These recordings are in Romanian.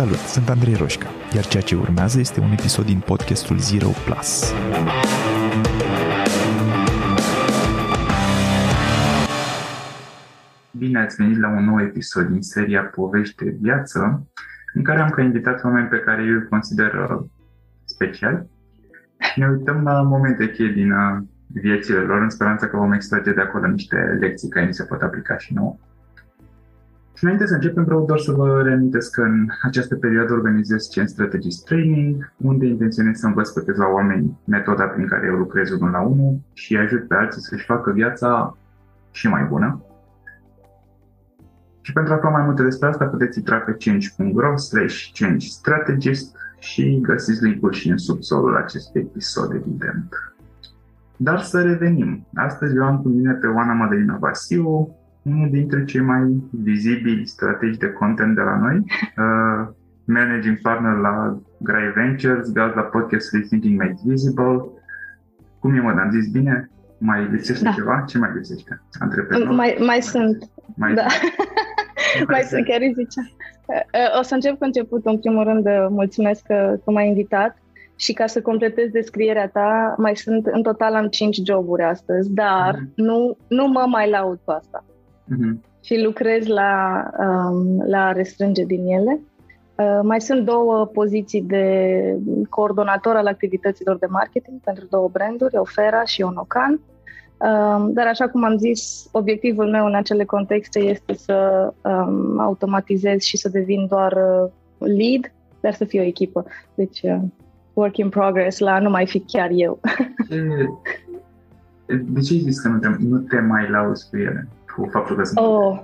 Salut, sunt Andrei Roșca, iar ceea ce urmează este un episod din podcastul Zero Plus. Bine ați venit la un nou episod din seria Povești de viață, în care am ca invitat oameni pe care eu îi consider uh, speciali. Ne uităm la momente cheie din uh, viețile lor, în speranța că vom extrage de acolo niște lecții care ni se pot aplica și nouă. Și înainte să începem, vreau doar să vă reamintesc că în această perioadă organizez Chain Strategist Training, unde intenționez să învăț pe câțiva oameni metoda prin care eu lucrez unul la unul și ajut pe alții să-și facă viața și mai bună. Și pentru a afla mai multe despre asta, puteți intra pe change.ro slash change strategist și găsiți link-ul și în subsolul acestui episod, evident. Dar să revenim. Astăzi eu am cu mine pe Oana Madalina Vasiu, unul dintre cei mai vizibili strategi de content de la noi, uh, managing partner la Grai Ventures, gaz la podcastul Thinking Made Visible. Cum e, mă, am zis bine? Mai lipsește da. ceva? Ce mai lipsește? Antreprenor? Mai, mai sunt. Mai, da. mai, mai sunt, chiar îi zicea. Uh, o să încep cu începutul. În primul rând, uh, mulțumesc că, că m-ai invitat. Și ca să completez descrierea ta, mai sunt, în total am 5 joburi astăzi, dar mm-hmm. nu, nu mă mai laud cu asta uh-huh. și lucrez la, um, la restrânge din ele. Uh, mai sunt două poziții de coordonator al activităților de marketing pentru două branduri, Ofera și Onocan. Um, dar așa cum am zis, obiectivul meu în acele contexte este să um, automatizez și să devin doar uh, lead, dar să fiu o echipă. Deci, uh, work in progress la nu mai fi chiar eu. de ce ai zis că nu te, nu te mai lauzi cu ele? Cu faptul că sunt oh.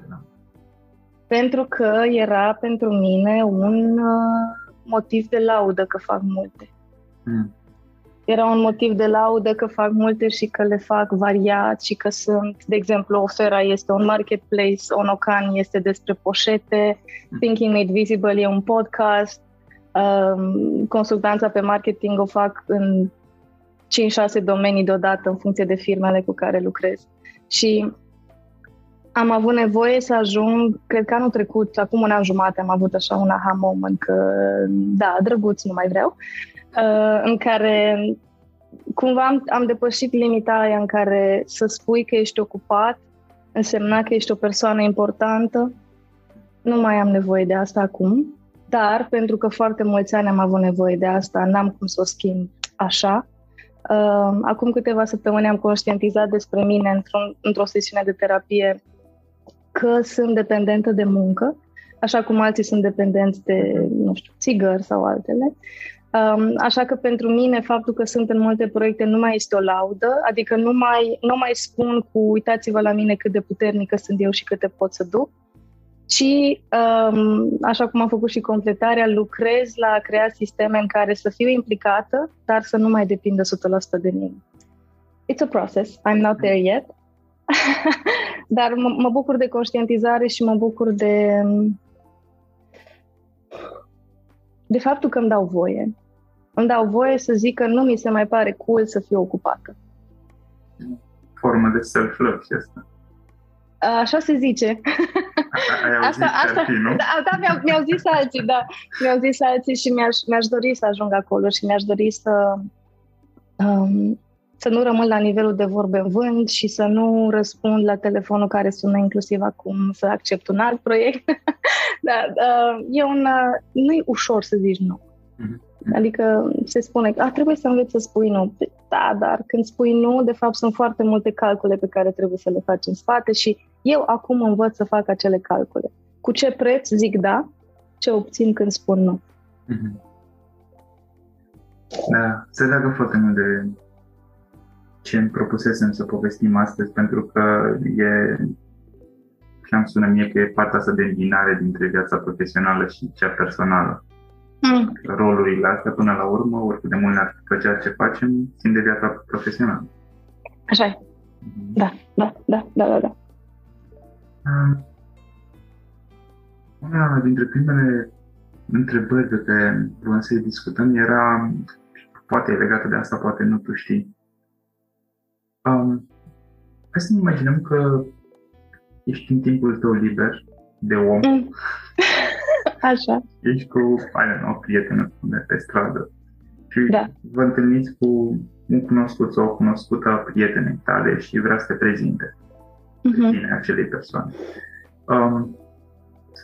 Pentru că era pentru mine un uh, motiv de laudă că fac multe. Mm. Era un motiv de laudă că fac multe și că le fac variat și că sunt, de exemplu, Ofera este un marketplace, Onocan este despre poșete, mm. Thinking Made Visible e un podcast, um, consultanța pe marketing o fac în 5-6 domenii deodată în funcție de firmele cu care lucrez. Și am avut nevoie să ajung, cred că anul trecut, acum un an jumate, am avut așa un aha moment că, da, drăguț, nu mai vreau, uh, în care cumva am, am depășit limita aia în care să spui că ești ocupat însemna că ești o persoană importantă. Nu mai am nevoie de asta acum, dar pentru că foarte mulți ani am avut nevoie de asta, n-am cum să o schimb așa. Uh, acum câteva săptămâni am conștientizat despre mine într-o, într-o sesiune de terapie că sunt dependentă de muncă, așa cum alții sunt dependenți de, nu știu, țigări sau altele. Um, așa că pentru mine faptul că sunt în multe proiecte nu mai este o laudă, adică nu mai, nu mai spun cu uitați-vă la mine cât de puternică sunt eu și câte pot să duc, ci, um, așa cum am făcut și completarea, lucrez la a crea sisteme în care să fiu implicată, dar să nu mai depindă 100% de mine. It's a process. I'm not there yet. Dar mă, mă bucur de conștientizare și mă bucur de de faptul că îmi dau voie. Îmi dau voie să zic că nu mi se mai pare cool să fiu ocupată. Formă de self-love și asta. Așa se zice. Ai asta, asta, fi, nu? Da, da mi-au, mi-au zis alții, da. Mi-au zis alții și mi-aș, mi-aș dori să ajung acolo și mi-aș dori să um, să nu rămân la nivelul de vorbe în vânt și să nu răspund la telefonul care sună inclusiv acum să accept un alt proiect. da, uh, e un, uh, nu e ușor să zici nu. Mm-hmm. Adică se spune că trebuie să înveți să spui nu. Da, dar când spui nu, de fapt sunt foarte multe calcule pe care trebuie să le faci în spate și eu acum învăț să fac acele calcule. Cu ce preț zic da, ce obțin când spun nu. Mm-hmm. Da, se leagă foarte mult de ce îmi propusesem să povestim astăzi, pentru că e și am sună mie că e partea asta de îmbinare dintre viața profesională și cea personală. Mm. Rolurile astea, până la urmă, oricât de mult ne-ar plăcea ce facem, țin de viața profesională. Așa e. Mm-hmm. Da, da, da, da, da. da. Una dintre primele întrebări pe care vreau să-i discutăm era, poate e legată de asta, poate nu tu știi, Um, hai să ne imaginăm că ești în timpul tău liber de om. Mm. Așa. Ești cu, ai o prietenă de pe stradă și da. vă întâlniți cu un cunoscut sau o cunoscută prietene tale și vrea să te prezinte uh-huh. bine acelei persoane. Um,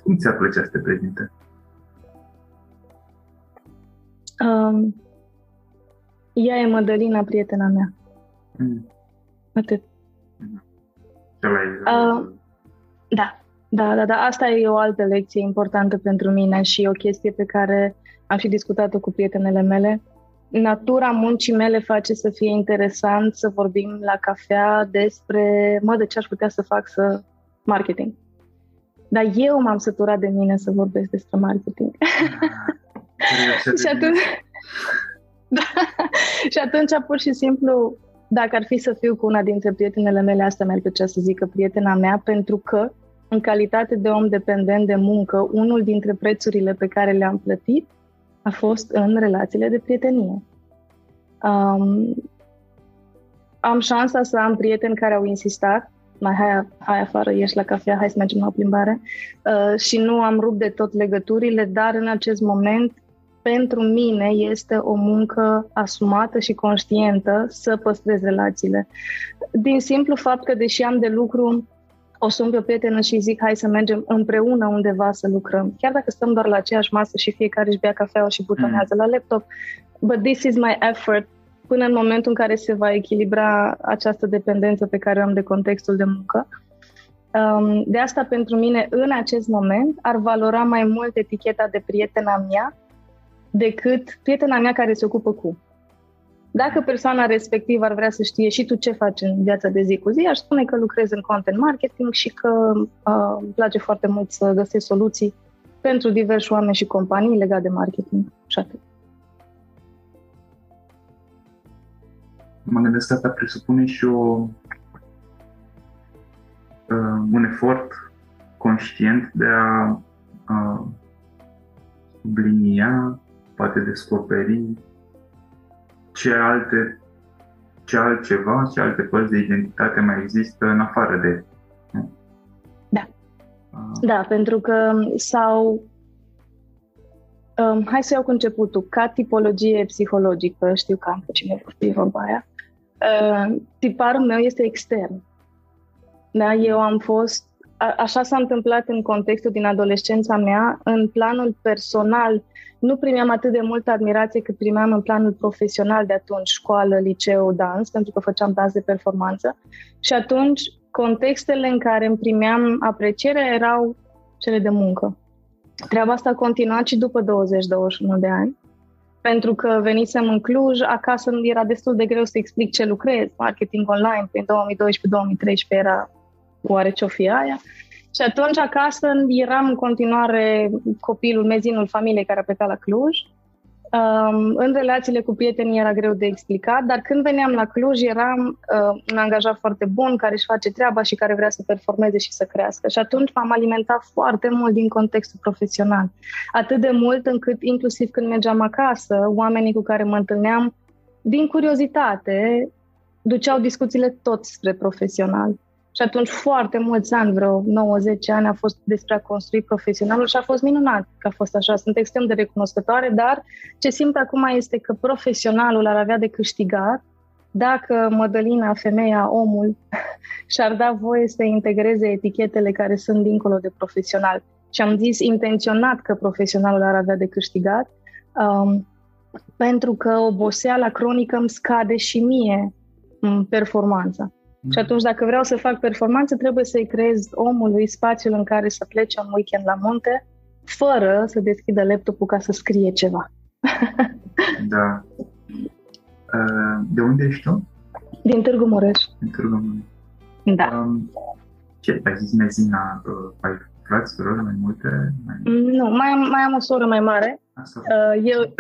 cum ți-ar plăcea să te prezinte? Um, ea e Mădălina, prietena mea. Mm. Atât. Mm. Uh, da, da, da, da. Asta e o altă lecție importantă pentru mine și o chestie pe care am și discutat-o cu prietenele mele. Natura muncii mele face să fie interesant să vorbim la cafea despre, mă, de ce aș putea să fac să marketing. Dar eu m-am săturat de mine să vorbesc despre marketing. și atunci... da. și atunci, pur și simplu, dacă ar fi să fiu cu una dintre prietenele mele, asta mi-ar plăcea să zică prietena mea, pentru că, în calitate de om dependent de muncă, unul dintre prețurile pe care le-am plătit a fost în relațiile de prietenie. Um, am șansa să am prieteni care au insistat mai hai, hai afară, ieși la cafea, hai să mergem la o plimbare. Uh, și nu am rupt de tot legăturile, dar în acest moment, pentru mine, este o muncă asumată și conștientă să păstrez relațiile. Din simplu fapt că, deși am de lucru, o sun pe o prietenă și zic hai să mergem împreună undeva să lucrăm. Chiar dacă stăm doar la aceeași masă și fiecare își bea cafea și butonează mm. la laptop, but this is my effort până în momentul în care se va echilibra această dependență pe care o am de contextul de muncă. Um, de asta, pentru mine, în acest moment, ar valora mai mult eticheta de prietena mea decât prietena mea care se ocupă cu. Dacă persoana respectivă ar vrea să știe și tu ce faci în viața de zi cu zi, aș spune că lucrez în content marketing și că uh, îmi place foarte mult să găsesc soluții pentru diversi oameni și companii legate de marketing și atât. mă gândesc că asta presupune și o, uh, un efort conștient de a uh, sublinia, poate descoperi ce alte ce altceva, ce alte părți de identitate mai există în afară de. Da. Uh. Da, pentru că sau um, hai să iau cu începutul, ca tipologie psihologică, știu că am pe cine vorba aia, Uh, tiparul meu este extern. Da? Eu am fost, a, așa s-a întâmplat în contextul din adolescența mea, în planul personal, nu primeam atât de multă admirație cât primeam în planul profesional de atunci, școală, liceu, dans, pentru că făceam dans de performanță. Și atunci, contextele în care îmi primeam aprecierea erau cele de muncă. Treaba asta a continuat și după 20-21 de ani pentru că venisem în Cluj, acasă era destul de greu să explic ce lucrez, marketing online, prin 2012-2013 era oare ce-o fi aia. Și atunci acasă eram în continuare copilul, mezinul familiei care a plecat la Cluj Um, în relațiile cu prietenii era greu de explicat, dar când veneam la Cluj eram uh, un angajat foarte bun care își face treaba și care vrea să performeze și să crească. Și atunci m-am alimentat foarte mult din contextul profesional. Atât de mult încât inclusiv când mergeam acasă, oamenii cu care mă întâlneam, din curiozitate, duceau discuțiile tot spre profesional. Și atunci foarte mulți ani, vreo 9-10 ani, a fost despre a construi profesionalul și a fost minunat că a fost așa. Sunt extrem de recunoscătoare, dar ce simt acum este că profesionalul ar avea de câștigat dacă Mădălina, femeia, omul, și-ar da voie să integreze etichetele care sunt dincolo de profesional. Și am zis intenționat că profesionalul ar avea de câștigat, um, pentru că oboseala cronică îmi scade și mie performanța. Și atunci, dacă vreau să fac performanță, trebuie să-i creez omului spațiul în care să plece un weekend la munte, fără să deschidă laptopul ca să scrie ceva. da. Uh, de unde ești tu? Din Târgu Mureș. Din Târgu Mureș. Da. Um, ce, ai zis mezina, uh, ai frați, surori mai multe? Mai... Nu, mai am, mai am o soră mai mare. Uh, eu,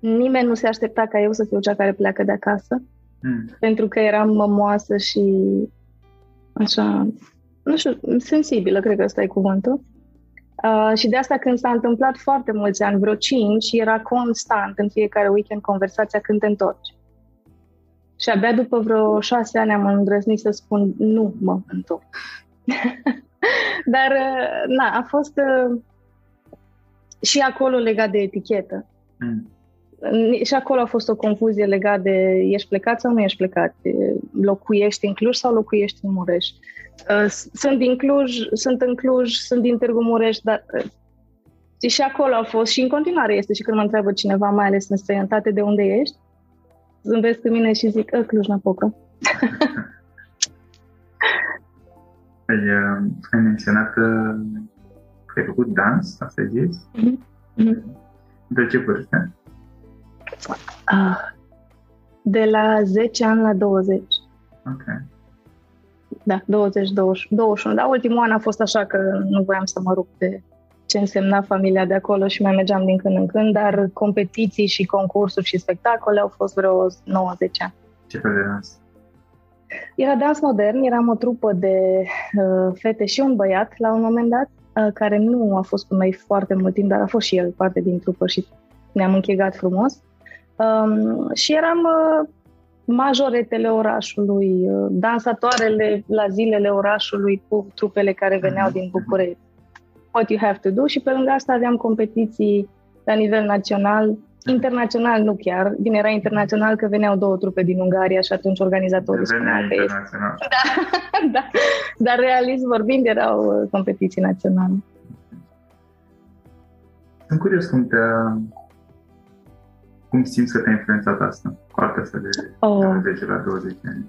nimeni nu se aștepta ca eu să fiu cea care pleacă de acasă. Mm. Pentru că eram mămoasă și așa, nu știu, sensibilă, cred că ăsta e cuvântul. Uh, și de asta când s-a întâmplat foarte mulți ani, vreo cinci, era constant în fiecare weekend conversația când te întorci. Și abia după vreo șase ani am îndrăznit să spun nu mă întorc. Dar, uh, na, a fost, uh, și acolo legat de etichetă. Mm. Și acolo a fost o confuzie legat de ești plecat sau nu ești plecat, locuiești în Cluj sau locuiești în Mureș. Uh, sunt din Cluj, sunt în Cluj, sunt din Târgu Mureș, dar uh, și acolo a fost și în continuare este și când mă întreabă cineva, mai ales în străinătate, de unde ești, zâmbesc cu mine și zic, ă, Cluj-Napoca. ai, uh, ai menționat că ai făcut dans, asta ai zis? Mm-hmm. De ce vârstă? Uh, de la 10 ani la 20. Ok. Da, 20, 20, 21. Dar ultimul an a fost așa că nu voiam să mă rup de ce însemna familia de acolo și mai mergeam din când în când, dar competiții și concursuri și spectacole au fost vreo 90 ani. Ce fel de dans? Era dans modern, eram o trupă de uh, fete și un băiat la un moment dat, uh, care nu a fost cu noi foarte mult timp, dar a fost și el parte din trupă și ne-am închegat frumos. Um, și eram uh, majoretele orașului, uh, dansatoarele la zilele orașului cu trupele care veneau din București. What you have to do și pe lângă asta aveam competiții la nivel național, internațional nu chiar, bine era internațional că veneau două trupe din Ungaria și atunci organizatorii spuneau că este. Da, da, dar realist vorbind erau uh, competiții naționale. Sunt curios cum te cum simți că te-a influențat asta, partea asta de, oh. de la 10 la 20 ani?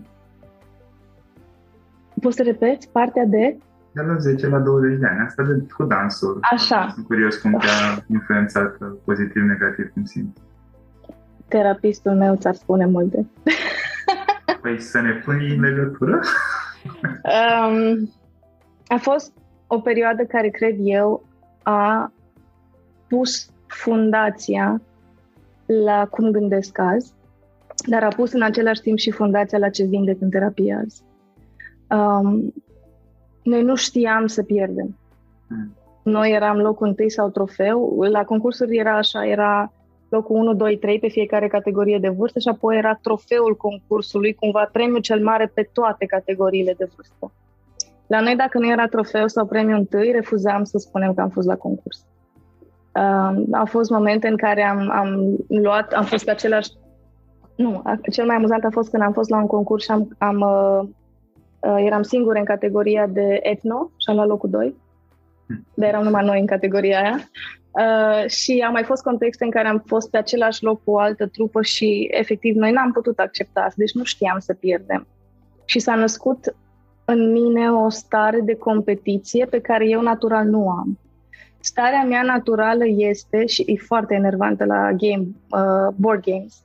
Poți să repeți partea de? De la 10 la 20 de ani, asta de cu dansul. Așa. Sunt curios cum te-a influențat pozitiv, negativ, cum simți. Terapistul meu ți-ar spune multe. Păi să ne pui în legătură? um, a fost o perioadă care, cred eu, a pus fundația la cum gândesc azi, dar a pus în același timp și fundația la ce vindec în terapie azi. Um, noi nu știam să pierdem. Hmm. Noi eram locul întâi sau trofeu. La concursuri era așa, era locul 1, 2, 3 pe fiecare categorie de vârstă și apoi era trofeul concursului, cumva premiul cel mare pe toate categoriile de vârstă. La noi, dacă nu era trofeu sau premiu întâi, refuzam să spunem că am fost la concurs. Uh, au fost momente în care am, am luat, am fost pe același... Nu, cel mai amuzant a fost când am fost la un concurs și am, am uh, uh, eram singur în categoria de etno și am luat locul 2. Dar eram numai noi în categoria aia. Uh, și au mai fost contexte în care am fost pe același loc cu o altă trupă și efectiv noi n-am putut accepta asta, deci nu știam să pierdem. Și s-a născut în mine o stare de competiție pe care eu natural nu am starea mea naturală este, și e foarte enervantă la game, uh, board games,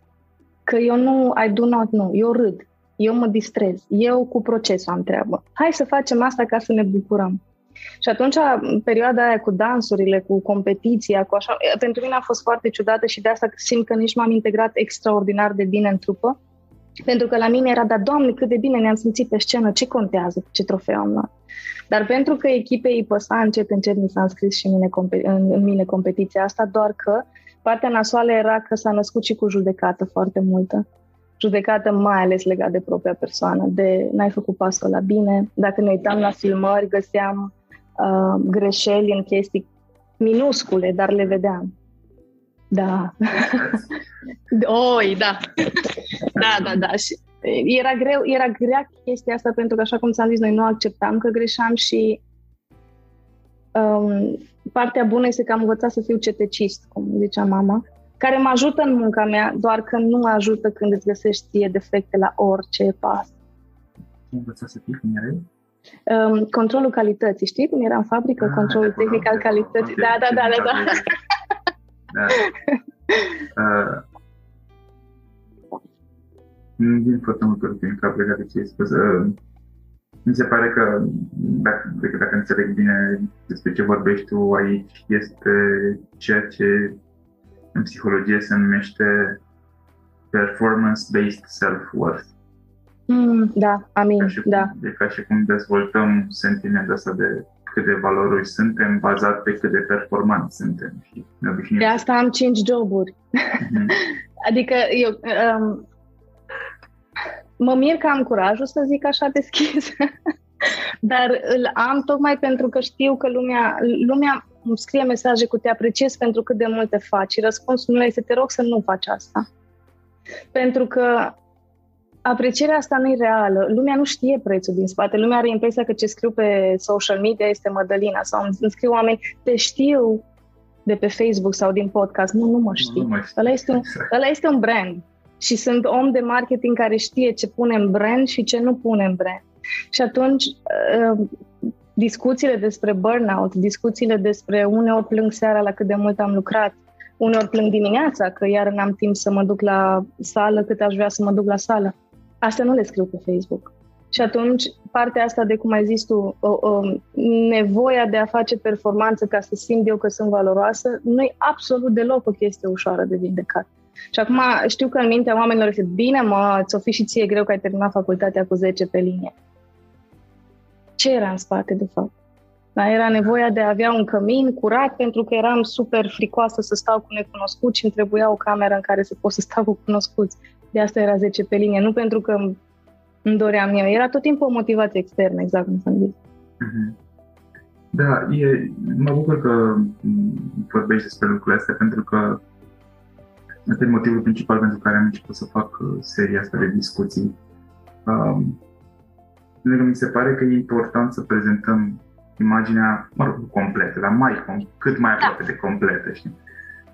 că eu nu, I do not know, eu râd, eu mă distrez, eu cu procesul am treabă. Hai să facem asta ca să ne bucurăm. Și atunci, perioada aia cu dansurile, cu competiția, cu așa, pentru mine a fost foarte ciudată și de asta simt că nici m-am integrat extraordinar de bine în trupă, pentru că la mine era, dar doamne, cât de bine ne-am simțit pe scenă, ce contează ce trofeu am luat. Dar pentru că echipei îi păsa încet, încet mi s-a înscris și mine, în, în mine competiția asta, doar că partea nasoală era că s-a născut și cu judecată foarte multă. Judecată mai ales legat de propria persoană, de n-ai făcut pasul la bine. Dacă ne uitam la filmări, găseam uh, greșeli în chestii minuscule, dar le vedeam. Da. Oi, da. Da, da, da. Și era greu, era grea chestia asta pentru că, așa cum ți-am zis, noi nu acceptam că greșeam și um, partea bună este că am învățat să fiu cetecist, cum zicea mama, care mă ajută în munca mea, doar că nu ajută când îți găsești ție defecte la orice pas. Învățat să fii cum erai? Um, controlul calității, știi cum era în fabrică, ah, controlul tehnic al calității. Da, da, da, da, da. da. Uh, nu vin foarte mult în cap legat de ce ai spus. Mi se pare că, dacă, dacă înțeleg bine despre ce vorbești tu aici, este ceea ce în psihologie se numește performance-based self-worth. Mm, da, amin, ca cum, da. E ca și cum dezvoltăm sentimentul ăsta de cât de valoroși suntem, bazat pe cât de performanți suntem. Și ne de asta am cinci joburi. Mm-hmm. adică eu um, mă mir că am curajul să zic așa deschis, dar îl am tocmai pentru că știu că lumea, lumea îmi scrie mesaje cu te apreciez pentru cât de multe faci și răspunsul meu este te rog să nu faci asta. Pentru că aprecierea asta nu e reală. Lumea nu știe prețul din spate. Lumea are impresia că ce scriu pe social media este Mădălina sau îmi scriu oameni, te știu de pe Facebook sau din podcast. Nu, nu mă știi. Nu, nu mă știu. Ăla, este un, exact. ăla este un brand. Și sunt om de marketing care știe ce pune în brand și ce nu pune în brand. Și atunci, uh, discuțiile despre burnout, discuțiile despre uneori plâng seara la cât de mult am lucrat, uneori plâng dimineața că iar n-am timp să mă duc la sală cât aș vrea să mă duc la sală. Astea nu le scriu pe Facebook. Și atunci, partea asta de, cum ai zis tu, o, o, nevoia de a face performanță ca să simt eu că sunt valoroasă, nu e absolut deloc o chestie ușoară de vindecat. Și acum știu că în mintea oamenilor este bine, mă, ți-o fi și ție greu că ai terminat facultatea cu 10 pe linie. Ce era în spate, de fapt? Da, era nevoia de a avea un cămin curat pentru că eram super fricoasă să stau cu necunoscuți și îmi trebuia o cameră în care să pot să stau cu cunoscuți. De asta era 10 pe linie, nu pentru că îmi doream eu. Era tot timpul o motivație externă, exact cum s-am zis. Mhm. Da, e, mă bucur că vorbești despre lucrurile astea, pentru că Asta e motivul principal pentru care am început să fac uh, seria asta de discuții. Um, pentru că mi se pare că e important să prezentăm imaginea, mă rog, completă, dar mai, cât mai aproape de completă, știi?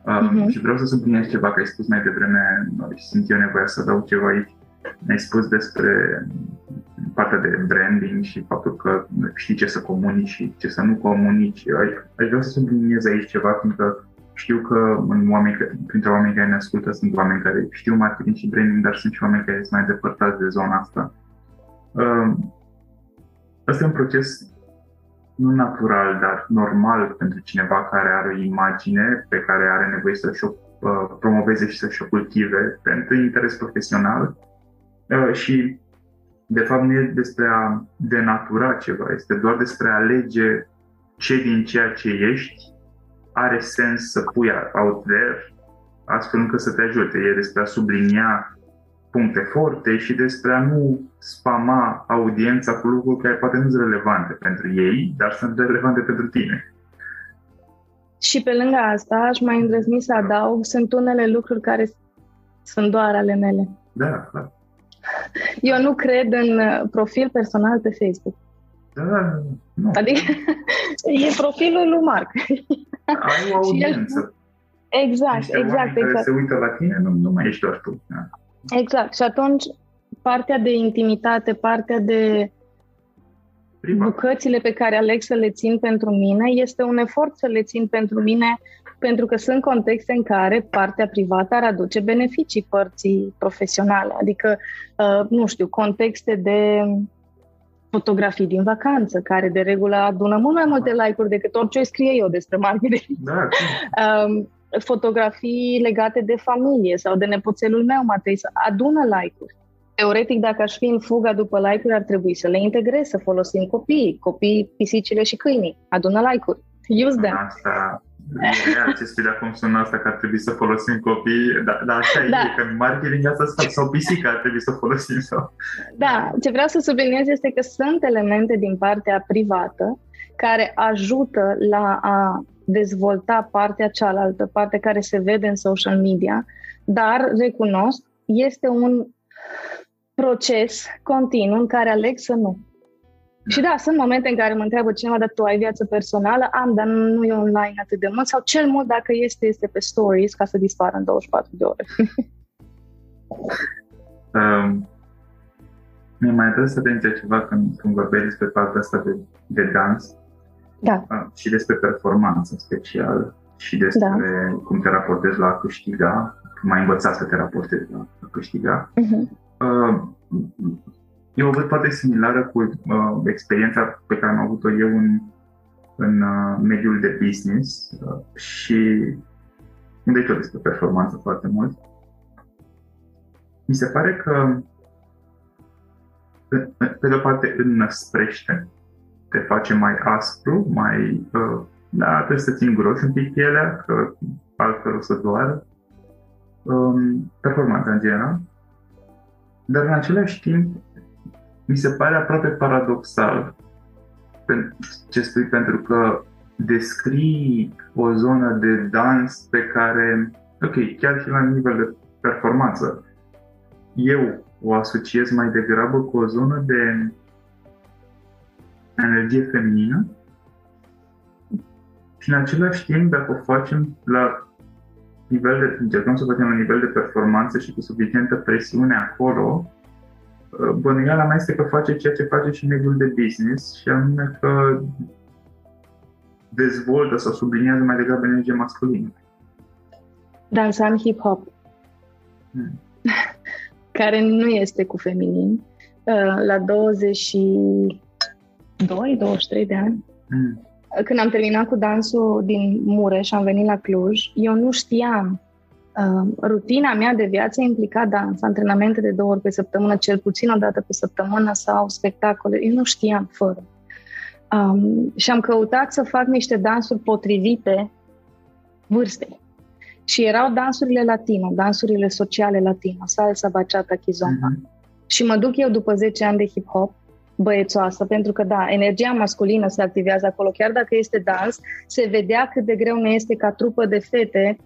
Um, uh-huh. Și vreau să subliniez ceva, că ai spus mai devreme și simt eu nevoia să dau ceva aici. Ne-ai spus despre partea de branding și faptul că știi ce să comunici și ce să nu comunici. Aș vrea să subliniez aici ceva, pentru că știu că în oameni, printre oamenii care ne ascultă sunt oameni care știu marketing și branding, dar sunt și oameni care sunt mai depărtați de zona asta. Asta uh, e un proces nu natural, dar normal pentru cineva care are o imagine pe care are nevoie să-și o uh, promoveze și să-și o cultive pentru interes profesional uh, și de fapt nu e despre a denatura ceva, este doar despre a alege ce din ceea ce ești are sens să pui out there astfel încât să te ajute. E despre a sublinia puncte forte și despre a nu spama audiența cu lucruri care poate nu sunt relevante pentru ei, dar sunt relevante pentru tine. Și pe lângă asta, aș mai îndrăzni să adaug, sunt unele lucruri care sunt doar ale mele. Da, clar. Eu nu cred în profil personal pe Facebook. Da, nu. Adică e profilul lui Marc. Ai o audiență. Exact, Niște exact, exact. Care se uită la tine, nu, nu mai ești doar tu. Da. Exact. Și atunci, partea de intimitate, partea de Prima. bucățile pe care aleg să le țin pentru mine, este un efort să le țin pentru mine, pentru că sunt contexte în care partea privată ar aduce beneficii părții profesionale. Adică, uh, nu știu, contexte de fotografii din vacanță, care de regulă adună mult mai multe like-uri decât orice scrie eu despre marketing. Da, um, fotografii legate de familie sau de nepoțelul meu, Matei, să adună like-uri. Teoretic, dacă aș fi în fuga după like-uri, ar trebui să le integrez, să folosim copii, copii, pisicile și câinii. Adună like-uri. Use them. Asta, e acestui de acum sună asta că ar trebui să folosim copii, dar da, așa da. e, că în marketing asta sau pisica ar trebui să folosim. Sau... Da, ce vreau să subliniez este că sunt elemente din partea privată care ajută la a dezvolta partea cealaltă, partea care se vede în social media, dar recunosc, este un proces continuu în care aleg să nu. Și da, sunt momente în care mă întreabă cineva, dar tu ai viață personală? Am, dar nu e online atât de mult. Sau cel mult, dacă este, este pe stories ca să dispară în 24 de ore. um, mi mai trebuie să atenția ceva când, când vorbești despre partea asta de, de dans da. uh, și despre performanță special și despre da. cum te raportezi la a câștiga, cum ai învățat să te raportezi la a câștiga. Uh-huh. Uh, E o văd foarte similară cu uh, experiența pe care am avut-o eu în, în uh, mediul de business uh, și unde e tot despre performanță foarte mult. Mi se pare că pe, pe de o parte înnăsprește, te face mai aspru, mai uh, da, trebuie să țin gros un pic pielea, că altfel o să doară. Um, performanța în general. Dar în același timp mi se pare aproape paradoxal ce spui, pentru că descrii o zonă de dans pe care, ok, chiar și la nivel de performanță, eu o asociez mai degrabă cu o zonă de energie feminină și în același timp, dacă o facem la nivel de, încercăm să facem la nivel de performanță și cu suficientă presiune acolo, bănuiala mea este că face ceea ce face și mediul de business și anume că dezvoltă sau subliniază mai degrabă energie masculină. Dansam hip-hop, hmm. care nu este cu feminin. Uh, la 22, 23 de ani, hmm. când am terminat cu dansul din Mureș și am venit la Cluj, eu nu știam Uh, rutina mea de viață implica dans, antrenamente de două ori pe săptămână, cel puțin o dată pe săptămână sau spectacole. Eu nu știam fără. Um, și am căutat să fac niște dansuri potrivite vârstei. Și erau dansurile latino, dansurile sociale latino, salsa, bachata, kizomba. Mm-hmm. Și mă duc eu după 10 ani de hip-hop, băiețoasă, pentru că, da, energia masculină se activează acolo. Chiar dacă este dans, se vedea cât de greu ne este ca trupă de fete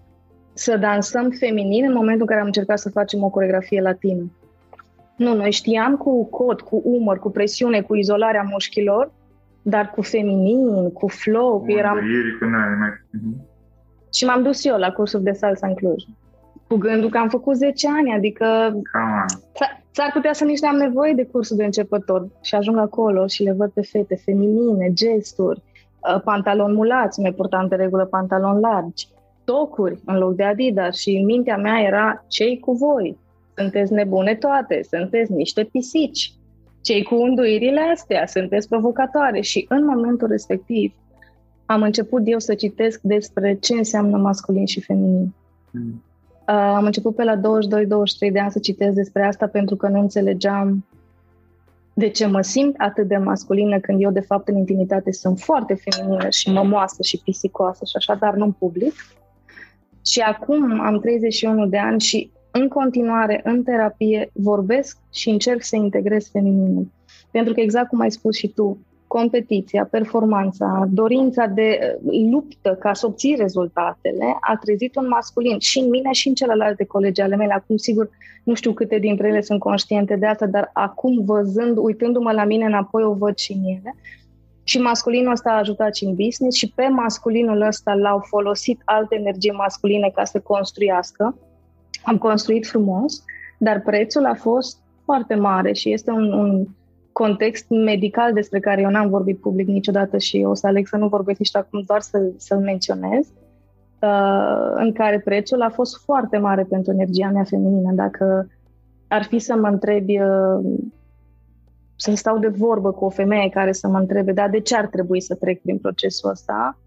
să dansăm feminin în momentul în care am încercat să facem o coregrafie latină. Nu, noi știam cu cod, cu umăr, cu presiune, cu izolarea mușchilor, dar cu feminin, cu flow, cu eram... Cu mhm. Și m-am dus eu la cursul de salsa în Cluj. Cu gândul că am făcut 10 ani, adică s-ar putea să nici nu am nevoie de cursul de începător. Și ajung acolo și le văd pe fete feminine, gesturi, uh, pantaloni mulați, mai purtam de regulă pantaloni largi, tocuri în loc de Adidas și în mintea mea era cei cu voi. Sunteți nebune toate, sunteți niște pisici. Cei cu unduirile astea, sunteți provocatoare și în momentul respectiv am început eu să citesc despre ce înseamnă masculin și feminin. Mm. Uh, am început pe la 22-23 de ani să citesc despre asta pentru că nu înțelegeam de ce mă simt atât de masculină când eu, de fapt, în intimitate sunt foarte feminină și mămoasă și pisicoasă și așa, dar nu în public. Și acum am 31 de ani și în continuare, în terapie, vorbesc și încerc să integrez femininul. Pentru că exact cum ai spus și tu, competiția, performanța, dorința de uh, luptă ca să obții rezultatele a trezit un masculin și în mine și în celelalte colegi ale mele. Acum, sigur, nu știu câte dintre ele sunt conștiente de asta, dar acum văzând, uitându-mă la mine înapoi, o văd și în ele. Și masculinul ăsta a ajutat și în business și pe masculinul ăsta l-au folosit alte energii masculine ca să construiască. Am construit frumos, dar prețul a fost foarte mare și este un, un context medical despre care eu n-am vorbit public niciodată și o să aleg să nu vorbesc nici acum, doar să, să-l menționez, uh, în care prețul a fost foarte mare pentru energia mea feminină. Dacă ar fi să mă întrebi uh, să stau de vorbă cu o femeie care să mă întrebe, dar de ce ar trebui să trec prin procesul ăsta?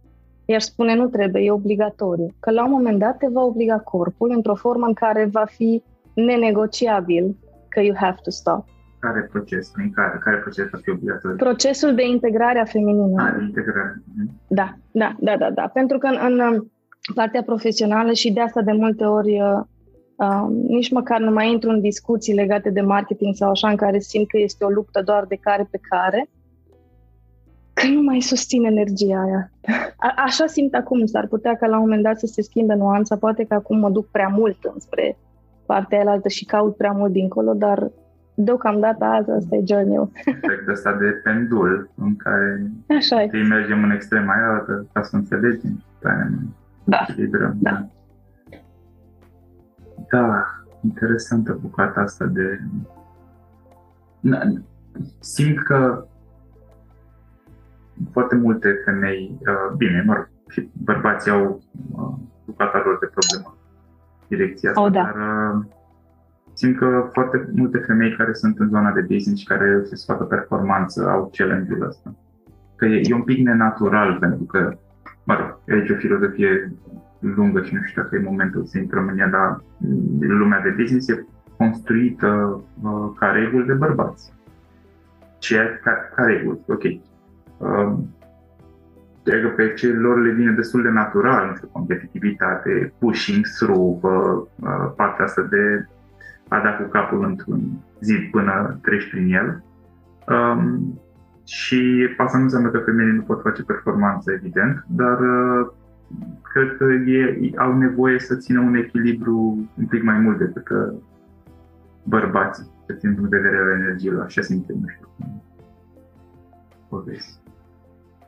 Iar spune, nu trebuie, e obligatoriu. Că la un moment dat te va obliga corpul într-o formă în care va fi nenegociabil că you have to stop. Care proces? În care, care proces va fi obligatoriu? Procesul de integrare a feminină. A, de integrare. Mhm. Da, da, da, da, da. Pentru că în, în partea profesională și de asta de multe ori uh, Uh, nici măcar nu mai intru în discuții legate de marketing sau așa în care simt că este o luptă doar de care pe care, că nu mai susțin energia aia. A- așa simt acum, s-ar putea ca la un moment dat să se schimbe nuanța, poate că acum mă duc prea mult înspre partea aia altă și caut prea mult dincolo, dar deocamdată azi asta e journey Efectul ăsta de pendul în care Așa mergem în extrema aia ca să înțelegem pe aia da. echilibrăm. Da. Da, interesantă bucata asta de... Simt că foarte multe femei, uh, bine, mă rog, și bărbații au uh, bucata lor de problemă direcția asta, oh, da. dar uh, simt că foarte multe femei care sunt în zona de business și care se să facă performanță au challenge-ul ăsta. Că e, e un pic nenatural, pentru că, mă rog, e aici o filozofie lungă și nu știu dacă e momentul să intrăm în ea, dar lumea de business e construită uh, ca reguli de bărbați. Ce ca, ca reguli, ok. Uh, Cred că pe ce lor le vine destul de natural, nu știu, competitivitate, pushing through, uh, uh, partea asta de a da cu capul într-un zid până treci prin el. Um, și asta nu înseamnă că femeile nu pot face performanță, evident, dar uh, cred că ei au nevoie să țină un echilibru un pic mai mult decât uh, bărbații, să țin în vedere la energiilor. Așa simt, nu știu cum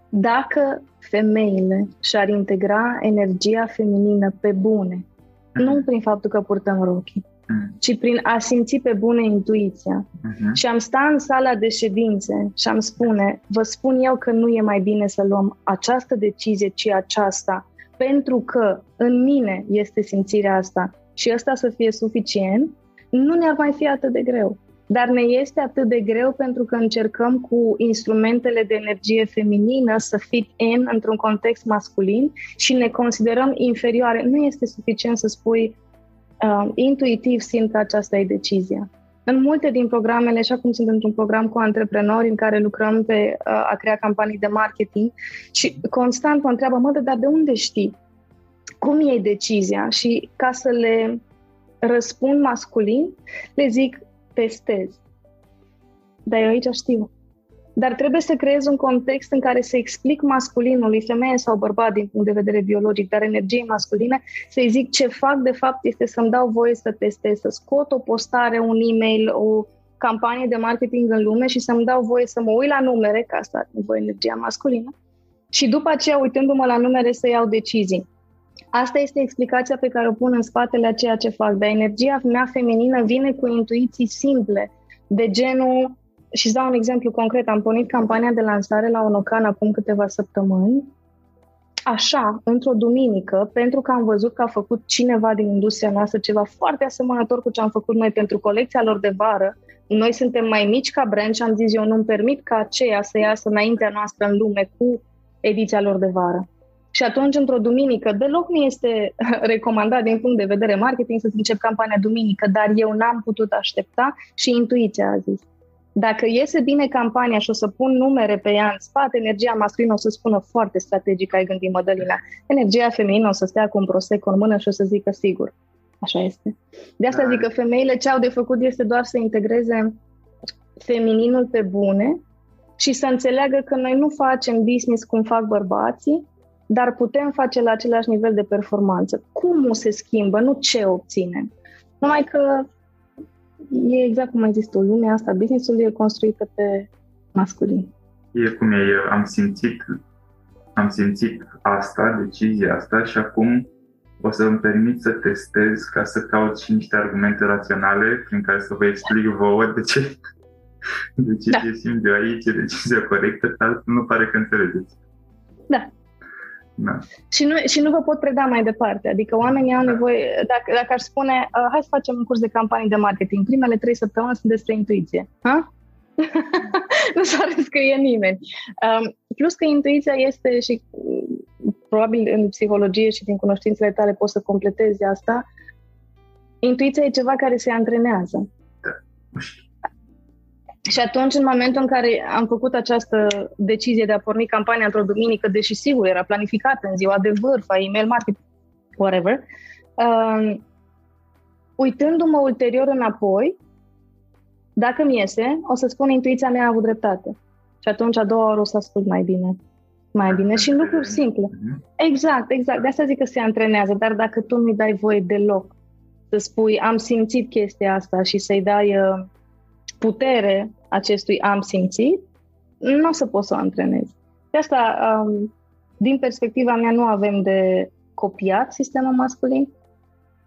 Dacă femeile și-ar integra energia feminină pe bune, mm-hmm. nu prin faptul că purtăm rochii, mm. Ci prin a simți pe bune intuiția. Uh-huh. Și am sta în sala de ședințe și am spune, vă spun eu că nu e mai bine să luăm această decizie, ci aceasta, pentru că în mine este simțirea asta și ăsta să fie suficient, nu ne-ar mai fi atât de greu. Dar ne este atât de greu pentru că încercăm cu instrumentele de energie feminină să fit in într-un context masculin și ne considerăm inferioare. Nu este suficient să spui uh, intuitiv simt că aceasta e decizia. În multe din programele, așa cum sunt într-un program cu antreprenori în care lucrăm pe uh, a crea campanii de marketing și constant mă întreabă, mă, dar de unde știi? Cum iei decizia? Și ca să le răspund masculin, le zic, testez. Dar eu aici știu. Dar trebuie să creez un context în care să explic masculinului, femeie sau bărbat din punct de vedere biologic, dar energiei masculine, să-i zic ce fac de fapt este să-mi dau voie să testez, să scot o postare, un e-mail, o campanie de marketing în lume și să-mi dau voie să mă uit la numere, ca asta nevoie energia masculină, și după aceea, uitându-mă la numere, să iau decizii. Asta este explicația pe care o pun în spatele a ceea ce fac. Dar energia mea feminină vine cu intuiții simple, de genul, și îți dau un exemplu concret, am pornit campania de lansare la Onocan acum câteva săptămâni, așa, într-o duminică, pentru că am văzut că a făcut cineva din industria noastră ceva foarte asemănător cu ce am făcut noi pentru colecția lor de vară. Noi suntem mai mici ca brand și am zis eu nu-mi permit ca aceea să iasă înaintea noastră în lume cu ediția lor de vară. Și atunci, într-o duminică, deloc nu este recomandat din punct de vedere marketing să încep campania duminică, dar eu n-am putut aștepta și intuiția a zis. Dacă iese bine campania și o să pun numere pe ea în spate, energia masculină o să spună foarte strategic, ai gândit Mădălina. Energia feminină o să stea cu un prosecco în mână și o să zică sigur. Așa este. De asta zic că femeile ce au de făcut este doar să integreze femininul pe bune și să înțeleagă că noi nu facem business cum fac bărbații, dar putem face la același nivel de performanță. Cum se schimbă, nu ce obținem. Numai că e exact cum ai zis tu, lumea asta, businessul e construită pe masculin. E cum e, eu am simțit, am simțit asta, decizia asta și acum o să îmi permit să testez ca să caut și niște argumente raționale prin care să vă explic vouă de ce, de ce da. simt eu aici, e decizia corectă, altfel nu pare că înțelegeți. Da, da. Și, nu, și nu vă pot preda mai departe. Adică oamenii au da. nevoie, dacă, dacă aș spune, uh, hai să facem un curs de campanii de marketing, primele trei săptămâni sunt despre intuiție. Ha? nu s-ar scrie nimeni. Um, plus că intuiția este și probabil în psihologie și din cunoștințele tale poți să completezi asta, intuiția e ceva care se antrenează. Da. Și atunci, în momentul în care am făcut această decizie de a porni campania într-o duminică, deși sigur era planificată în ziua de vârf, a email marketing, whatever, um, uitându-mă ulterior înapoi, dacă mi iese, o să spun intuiția mea a avut dreptate. Și atunci a doua oară o să ascult mai bine. Mai bine și în lucruri simple. Exact, exact. De asta zic că se antrenează, dar dacă tu nu-i dai voie deloc să spui am simțit chestia asta și să-i dai uh, putere acestui am simțit, nu o să poți să o antrenezi. De asta, um, din perspectiva mea, nu avem de copiat sistemul masculin,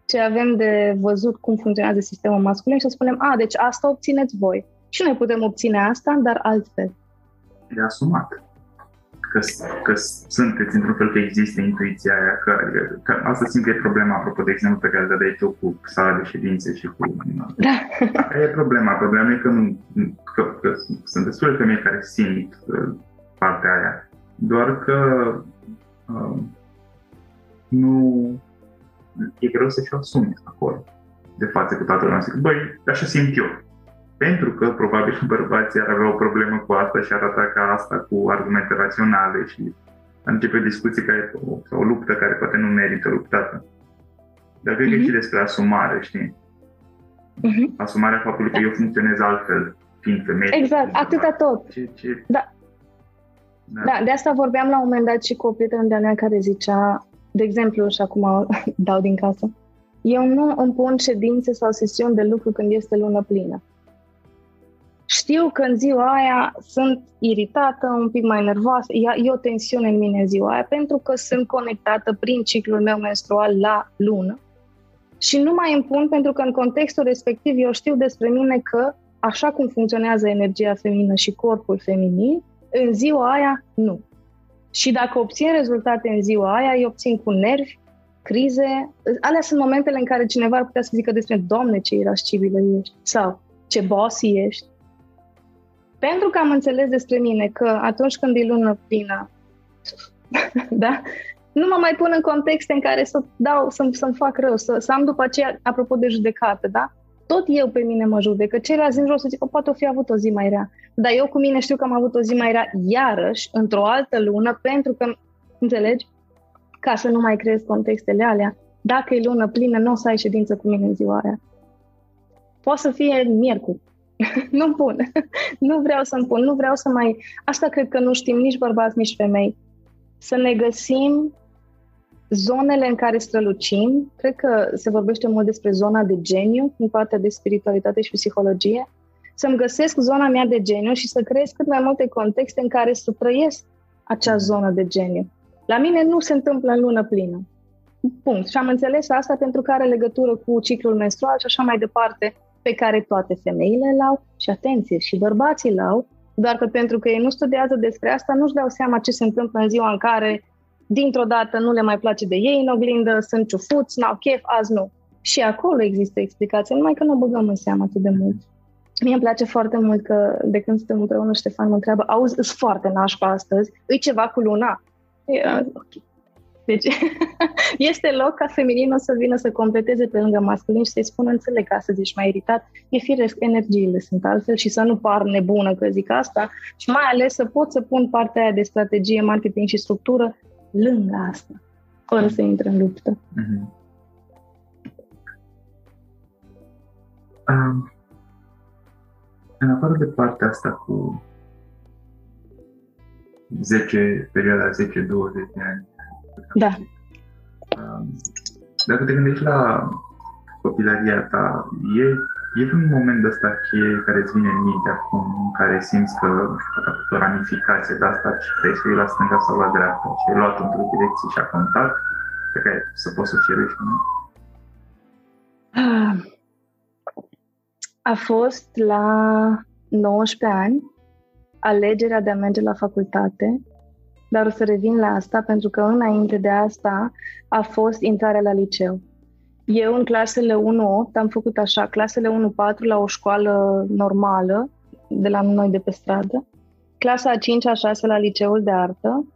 ci avem de văzut cum funcționează sistemul masculin și să spunem, a, deci asta obțineți voi. Și noi putem obține asta, dar altfel. E asumat că, că sunteți într-un fel că există intuiția aia, că, că asta simt că e problema, apropo de exemplu pe care îl dai tu cu sala de ședințe și cu... Da. Aia e problema. Problema e că, nu, că, că sunt destul de femei care simt uh, partea aia, doar că uh, nu e greu să și asumi acolo de față cu toată lumea. Zic, băi, așa simt eu pentru că probabil bărbații ar avea o problemă cu asta și ar ataca asta cu argumente raționale și începe o discuție care, sau o luptă care poate nu merită luptată. Dar cred mm-hmm. că e și mhm. despre asumare, știi? Mm-hmm. Asumarea faptului că eu funcționez altfel, fiind femeie. Exact, atâta tot. Ce, ce... Da. Da. da, de asta vorbeam la un moment dat și cu o prietenă de-a mea care zicea, de exemplu, și acum dau din casă, eu nu îmi pun ședințe sau sesiuni de lucru când este lună plină. Știu că în ziua aia sunt iritată, un pic mai nervoasă, e o tensiune în mine în ziua aia, pentru că sunt conectată prin ciclul meu menstrual la lună. Și nu mai îmi pun pentru că în contextul respectiv eu știu despre mine că așa cum funcționează energia feminină și corpul feminin, în ziua aia nu. Și dacă obțin rezultate în ziua aia, îi obțin cu nervi, crize. Alea sunt momentele în care cineva ar putea să zică despre Doamne ce irascibilă ești sau ce bossy ești. Pentru că am înțeles despre mine că atunci când e lună plină, da? nu mă mai pun în contexte în care să dau, să, să-mi fac rău, să, să am după aceea, apropo de judecată, da? Tot eu pe mine mă judecă. Ceilalți din jur să zic că poate o fi avut o zi mai rea. Dar eu cu mine știu că am avut o zi mai rea iarăși, într-o altă lună, pentru că, înțelegi, ca să nu mai creez contextele alea. Dacă e lună plină, nu o să ai ședință cu mine în ziua aia. Poate să fie miercuri. nu pun. nu vreau să-mi pun. Nu vreau să mai... Asta cred că nu știm nici bărbați, nici femei. Să ne găsim zonele în care strălucim. Cred că se vorbește mult despre zona de geniu în partea de spiritualitate și psihologie. Să-mi găsesc zona mea de geniu și să creez cât mai multe contexte în care să trăiesc acea zonă de geniu. La mine nu se întâmplă în lună plină. Punct. Și am înțeles asta pentru că are legătură cu ciclul menstrual și așa mai departe, pe care toate femeile îl au și atenție, și bărbații îl au, doar că pentru că ei nu studiază despre asta, nu-și dau seama ce se întâmplă în ziua în care dintr-o dată nu le mai place de ei în oglindă, sunt ciufuți, n-au chef, azi nu. Și acolo există explicație, numai că nu o băgăm în seamă atât de mult. Mie îmi place foarte mult că de când suntem împreună, Ștefan mă întreabă, auzi, îți foarte nașpa astăzi, îi ceva cu luna? E, ok. Deci este loc ca femininul să vină să completeze pe lângă masculin și să-i spună înțeleg că astăzi ești mai iritat, e firesc, energiile sunt altfel și să nu par nebună că zic asta și mai ales să pot să pun partea aia de strategie, marketing și structură lângă asta, fără să intre în luptă. Mm-hmm. Um, în afară de partea asta cu 10, perioada 10-20 de ani. Da. Um, dacă te gândești la copilăria ta, e, e un moment ăsta cheie care îți vine în minte acum, în care simți că a făcut o ramificație de asta și trebuie să iei la stânga sau la dreapta și ai luat într-o direcție și a contat, pe care să poți să cirești, nu? A fost la 19 ani alegerea de a merge la facultate, dar o să revin la asta pentru că înainte de asta a fost intrarea la liceu. Eu în clasele 1-8 am făcut așa, clasele 1-4 la o școală normală, de la noi de pe stradă, clasa a 5-a 6 la liceul de artă,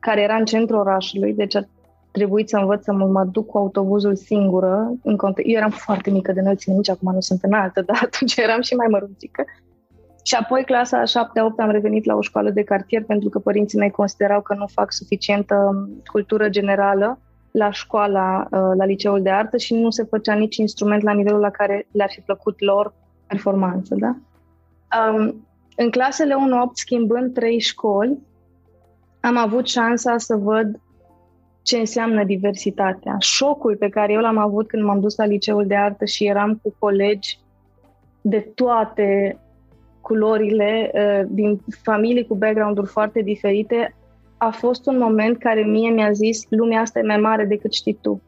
care era în centrul orașului, deci a trebuit să învăț să mă, mă duc cu autobuzul singură. În conte- Eu eram foarte mică de înălțime, nici acum nu sunt înaltă, dar atunci eram și mai mărunțică. Și apoi, clasa a 7-8, am revenit la o școală de cartier pentru că părinții mei considerau că nu fac suficientă cultură generală la școala, uh, la liceul de artă și nu se făcea nici instrument la nivelul la care le-ar fi plăcut lor performanță. Da? Um, în clasele 1-8, schimbând trei școli, am avut șansa să văd ce înseamnă diversitatea. Șocul pe care eu l-am avut când m-am dus la liceul de artă și eram cu colegi de toate culorile, uh, din familii cu background-uri foarte diferite, a fost un moment care mie mi-a zis lumea asta e mai mare decât știi tu.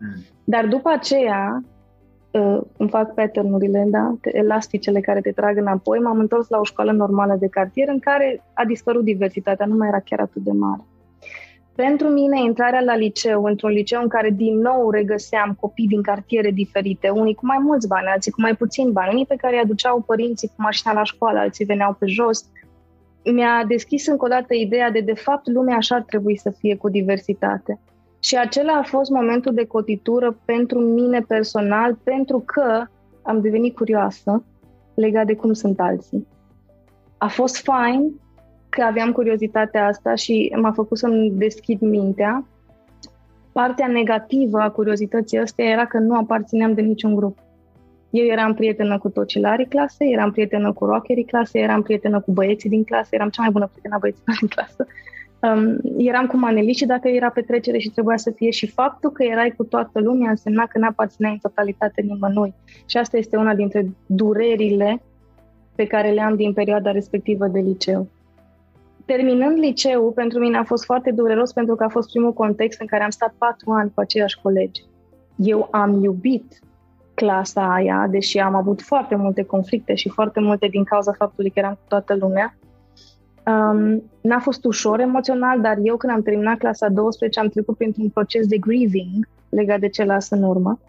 Mm. Dar după aceea, uh, îmi fac pattern-urile, da? elasticele care te trag înapoi, m-am întors la o școală normală de cartier în care a dispărut diversitatea, nu mai era chiar atât de mare. Pentru mine, intrarea la liceu, într-un liceu în care din nou regăseam copii din cartiere diferite, unii cu mai mulți bani, alții cu mai puțin bani, unii pe care îi aduceau părinții cu mașina la școală, alții veneau pe jos, mi-a deschis încă o dată ideea de, de fapt, lumea așa ar trebui să fie cu diversitate. Și acela a fost momentul de cotitură pentru mine personal, pentru că am devenit curioasă legat de cum sunt alții. A fost fain că aveam curiozitatea asta și m-a făcut să-mi deschid mintea. Partea negativă a curiozității astea era că nu aparțineam de niciun grup. Eu eram prietenă cu tocilarii clase, eram prietenă cu rockerii clase, eram prietenă cu băieții din clasă, eram cea mai bună prietenă a băieților din clasă. Um, eram cu maneliștii dacă era petrecere și trebuia să fie și faptul că erai cu toată lumea însemna că n-aparțineai în totalitate nimănui. Și asta este una dintre durerile pe care le am din perioada respectivă de liceu. Terminând liceul, pentru mine a fost foarte dureros pentru că a fost primul context în care am stat patru ani cu aceiași colegi. Eu am iubit clasa aia, deși am avut foarte multe conflicte și foarte multe din cauza faptului că eram cu toată lumea. Um, n-a fost ușor emoțional, dar eu când am terminat clasa 12 am trecut printr-un proces de grieving legat de ce las în urmă.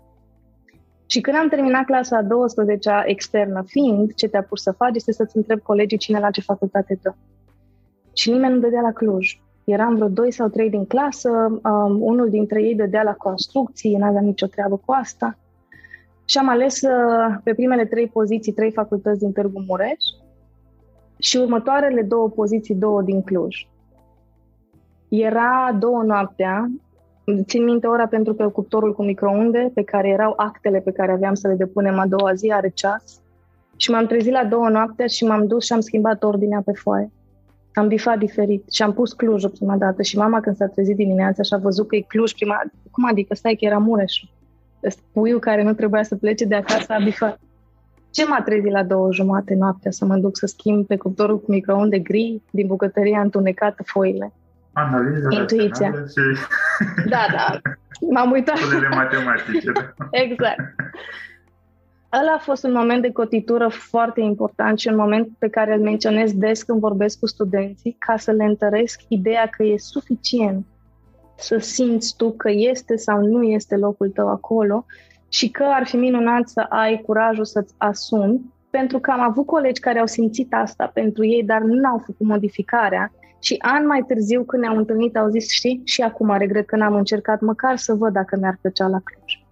Și când am terminat clasa 12 externă, fiind ce te-a pus să faci, este să-ți întreb colegii cine la ce facultate dă. Și nimeni nu dădea la Cluj. Eram vreo doi sau trei din clasă, um, unul dintre ei dădea la construcții, n-avea nicio treabă cu asta. Și am ales uh, pe primele trei poziții trei facultăți din Târgu Mureș și următoarele două poziții, două din Cluj. Era două noaptea, țin minte ora pentru că cuptorul cu microunde, pe care erau actele pe care aveam să le depunem a doua zi, are ceas. Și m-am trezit la două noaptea și m-am dus și am schimbat ordinea pe foaie. Am bifat diferit și am pus Clujul prima dată și mama când s-a trezit dimineața și a văzut că e Cluj prima cum adică, stai că era Mureșul. Puiul care nu trebuia să plece de acasă a bifat. Ce m-a trezit la două jumate noaptea să mă duc să schimb pe cuptorul cu microunde gri din bucătăria întunecată foile? Analiza Intuiția. Și... Da, da. M-am uitat. matematice. Da. exact. Ăla a fost un moment de cotitură foarte important și un moment pe care îl menționez des când vorbesc cu studenții ca să le întăresc ideea că e suficient să simți tu că este sau nu este locul tău acolo și că ar fi minunat să ai curajul să-ți asumi, pentru că am avut colegi care au simțit asta pentru ei, dar nu au făcut modificarea și ani mai târziu, când ne-au întâlnit, au zis, știi, și acum regret că n-am încercat măcar să văd dacă mi-ar plăcea la Cluj.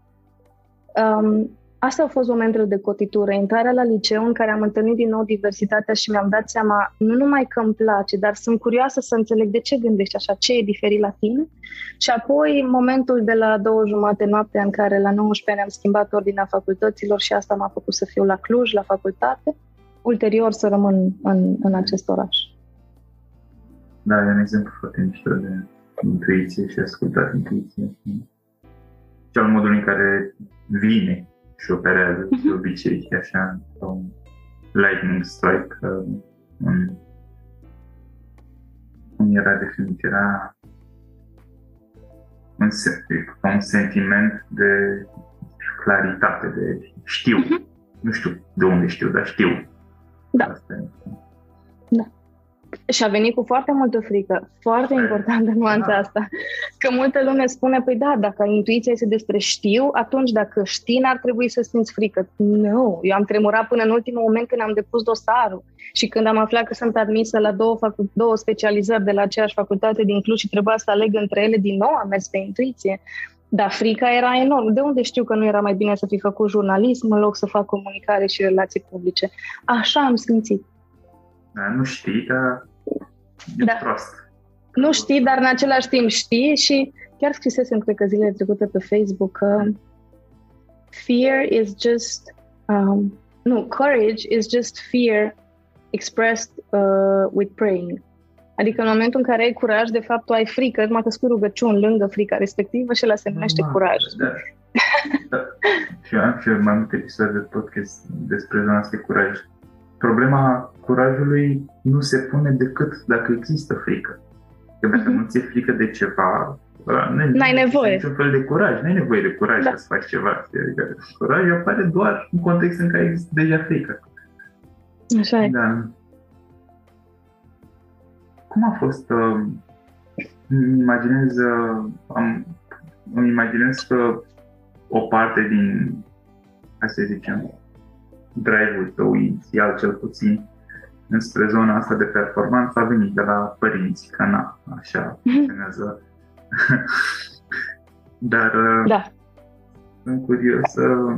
Um, Asta au fost momentele de cotitură, intrarea la liceu în care am întâlnit din nou diversitatea și mi-am dat seama nu numai că îmi place, dar sunt curioasă să înțeleg de ce gândești așa, ce e diferit la tine. Și apoi momentul de la două jumate noapte în care la 19 ani am schimbat ordinea facultăților și asta m-a făcut să fiu la Cluj, la facultate, ulterior să rămân în, în acest oraș. Da, e un exemplu foarte mișto de intuiție și ascultat intuiție. Și al modului în care vine și operează uh-huh. de obicei așa un lightning strike uh, un, cum era definit, era un, un sentiment de claritate, de știu. Uh-huh. Nu știu de unde știu, dar știu. Da. Asta e. Da. Și a venit cu foarte multă frică. Foarte păi, importantă nuanța da. asta. Că multă lume spune, păi da, dacă intuiția este despre știu, atunci dacă știi, n-ar trebui să simți frică. Nu, eu am tremurat până în ultimul moment când am depus dosarul și când am aflat că sunt admisă la două, facu- două specializări de la aceeași facultate din Cluj și trebuia să aleg între ele, din nou am mers pe intuiție. Dar frica era enorm. De unde știu că nu era mai bine să fi făcut jurnalism în loc să fac comunicare și relații publice? Așa am simțit. Da, nu știi, dar e da. prost. Nu știi, dar în același timp știi și chiar scrisesem, cred că zilele trecute pe Facebook că fear is just, um, nu, courage is just fear expressed uh, with praying. Adică în momentul în care ai curaj, de fapt tu ai frică, numai că scui rugăciuni lângă frica respectivă și la se numește ah, curaj. Da. da. și eu am și eu mai multe episoade de podcast despre zona asta de curaj problema curajului nu se pune decât dacă există frică. Că dacă uh-huh. nu ți-e frică de ceva, nu ai nevoie. Niciun fel de curaj. Nu ai nevoie de curaj da. să faci ceva. Adică curajul apare doar în context în care există deja frică. Așa e. Da. Cum a fost? Uh, îmi imaginez, uh, am, îmi imaginez că o parte din, hai să zicem, drive-ul tău inițial, cel puțin, înspre zona asta de performanță a venit de la părinți, că na, așa funcționează. Dar da. sunt curios să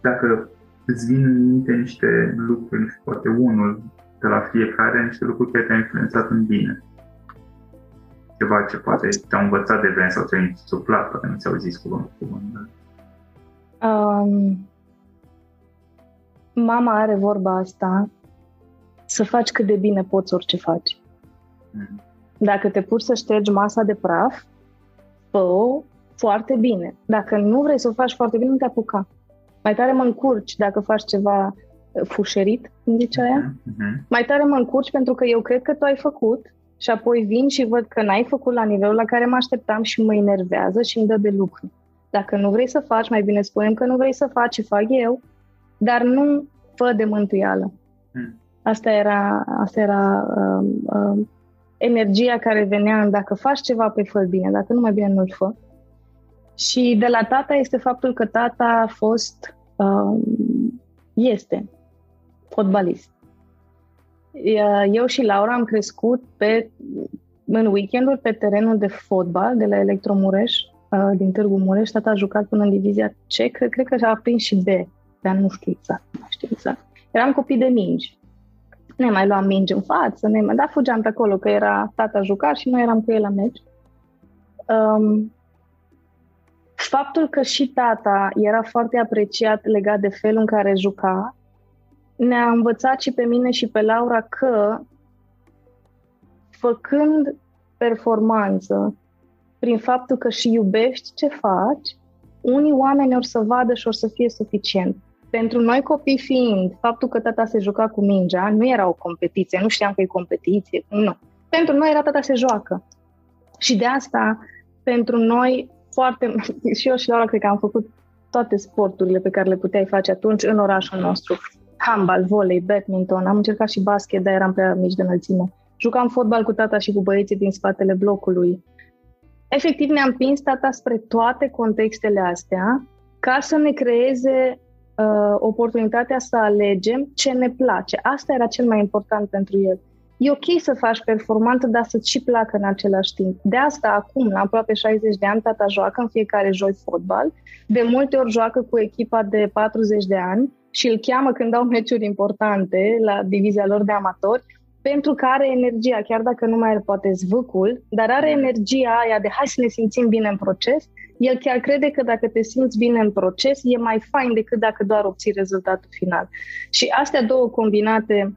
dacă îți vin în minte niște lucruri, și poate unul de la fiecare, niște lucruri care te-au influențat în bine. Ceva ce poate te-au învățat de vreme sau ți-au insuflat, poate nu ți-au zis cuvânt cu cuvânt. Um, mama are vorba asta, să faci cât de bine poți orice faci. Mm. Dacă te pui să ștergi masa de praf, fă foarte bine. Dacă nu vrei să o faci foarte bine, nu te apuca. Mai tare mă încurci dacă faci ceva uh, fușerit, cum zice aia. Uh-huh. Mai tare mă încurci pentru că eu cred că tu ai făcut și apoi vin și văd că n-ai făcut la nivelul la care mă așteptam și mă enervează și îmi dă de lucru. Dacă nu vrei să faci, mai bine spunem că nu vrei să faci ce fac eu, dar nu fă de mântuială. Hmm. Asta era, asta era uh, uh, energia care venea în dacă faci ceva, pe fă bine, dacă nu mai bine nu-l fă. Și de la tata este faptul că tata a fost, uh, este fotbalist. Eu și Laura am crescut pe, în weekenduri pe terenul de fotbal de la Electromureș, uh, din Târgu Mureș. Tata a jucat până în divizia C, cred, cred că a prins și B, dar nu știu exact. Nu știu exact. Eram copii de mingi. Ne mai luam mingi în față, ne mai, da, fugeam pe acolo, că era tata jucat și noi eram cu el la meci. Um, faptul că și tata era foarte apreciat legat de felul în care juca, ne-a învățat și pe mine și pe Laura că făcând performanță prin faptul că și iubești ce faci, unii oameni or să vadă și or să fie suficient. Pentru noi copii fiind, faptul că tata se juca cu mingea nu era o competiție, nu știam că e competiție, nu. Pentru noi era tata se joacă. Și de asta, pentru noi, foarte și eu și Laura cred că am făcut toate sporturile pe care le puteai face atunci în orașul nostru. Handball, volei, badminton, am încercat și basket, dar eram prea mici de înălțime. Jucam fotbal cu tata și cu băieții din spatele blocului. Efectiv ne-am împins tata spre toate contextele astea ca să ne creeze uh, oportunitatea să alegem ce ne place. Asta era cel mai important pentru el. E ok să faci performanță, dar să-ți și placă în același timp. De asta, acum, la aproape 60 de ani, tata joacă în fiecare joi fotbal. De multe ori joacă cu echipa de 40 de ani și îl cheamă când au meciuri importante la divizia lor de amatori, pentru că are energia, chiar dacă nu mai are poate zvâcul, dar are energia aia de hai să ne simțim bine în proces. El chiar crede că dacă te simți bine în proces, e mai fain decât dacă doar obții rezultatul final. Și astea două combinate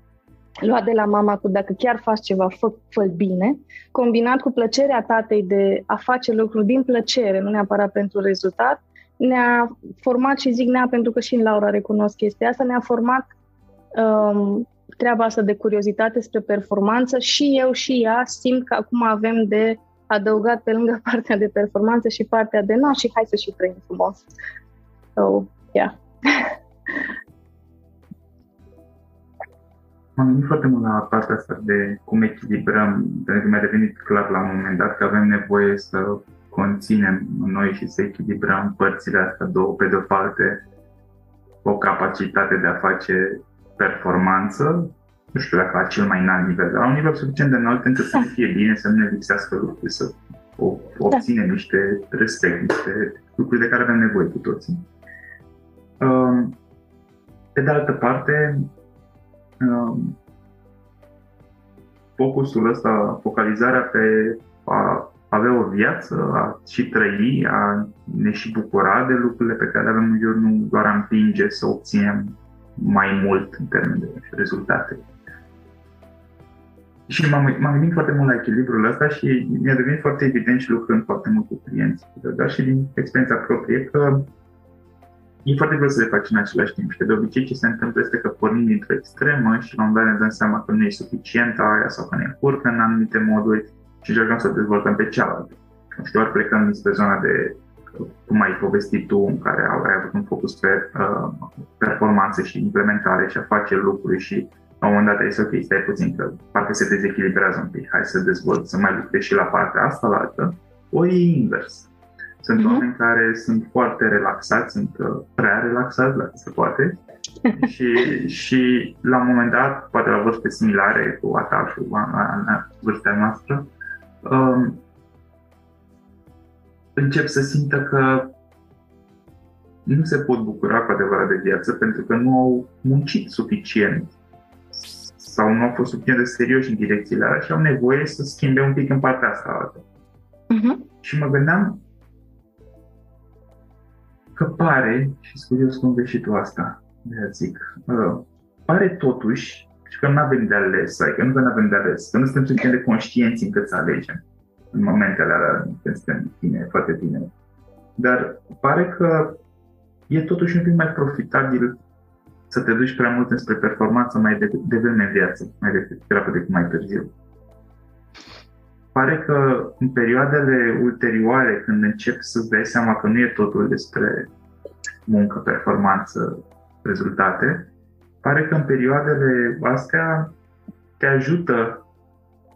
luat de la mama cu dacă chiar faci ceva, fă, fă bine, combinat cu plăcerea tatei de a face lucruri din plăcere, nu neapărat pentru rezultat, ne-a format și zic nea pentru că și în Laura recunosc chestia asta, ne-a format um, treaba asta de curiozitate spre performanță și eu și ea simt că acum avem de adăugat pe lângă partea de performanță și partea de na și hai să și trăim frumos. So, yeah. M-am gândit foarte mult la partea asta de cum echilibrăm, pentru că mi-a devenit clar la un moment dat că avem nevoie să conținem noi și să echilibrăm părțile astea două, pe de-o parte o capacitate de a face performanță, nu știu dacă la cel mai înalt nivel, dar la un nivel suficient de înalt încât să ne fie bine, să nu ne lipsească lucruri, să obținem da. niște respect, niște lucruri de care avem nevoie cu toții. Um, pe de altă parte, um, focusul ăsta, focalizarea pe a avea o viață, a și trăi, a ne și bucura de lucrurile pe care le avem în jur, nu doar a împinge să obținem mai mult în termen de rezultate. Și m-am, m-am gândit foarte mult la echilibrul ăsta și mi-a devenit foarte evident și lucrând foarte mult cu clienți, dar și din experiența proprie, că e foarte greu să le faci în același timp. Și de obicei ce se întâmplă este că pornim dintr-o extremă și la un dat ne dăm seama că nu e suficient aia sau că ne încurcă în anumite moduri și încercăm să dezvoltăm pe cealaltă. Și doar plecăm din zona de cum ai povestit tu, în care ai avut un focus pe uh, performanță și implementare și a face lucruri și la un moment dat ai zis, ok, stai puțin, că parcă se dezechilibrează un pic, hai să dezvolt, să mai lucrez și la partea asta, la altă. Ori e invers. Sunt uh-huh. oameni care sunt foarte relaxați, sunt uh, prea relaxați, dacă se poate, și, și la un moment dat, poate la vârste similare cu a ta și a vârsta noastră, um, încep să simtă că nu se pot bucura cu adevărat de viață pentru că nu au muncit suficient sau nu au fost suficient de serioși în direcțiile alea și au nevoie să schimbe un pic în partea asta altă. Uh-huh. Și mă gândeam că pare, și curios cum vezi și tu asta, de zic, uh, pare totuși și că nu avem de ales, adică nu că nu avem de ales, că nu suntem suficient de conștienți încât să alegem în momentele alea când suntem tine, foarte tine. Dar pare că e totuși un pic mai profitabil să te duci prea mult înspre performanță mai devreme în viață, mai degrabă decât mai târziu. Pare că în perioadele ulterioare, când începi să-ți dai seama că nu e totul despre muncă, performanță, rezultate, pare că în perioadele astea te ajută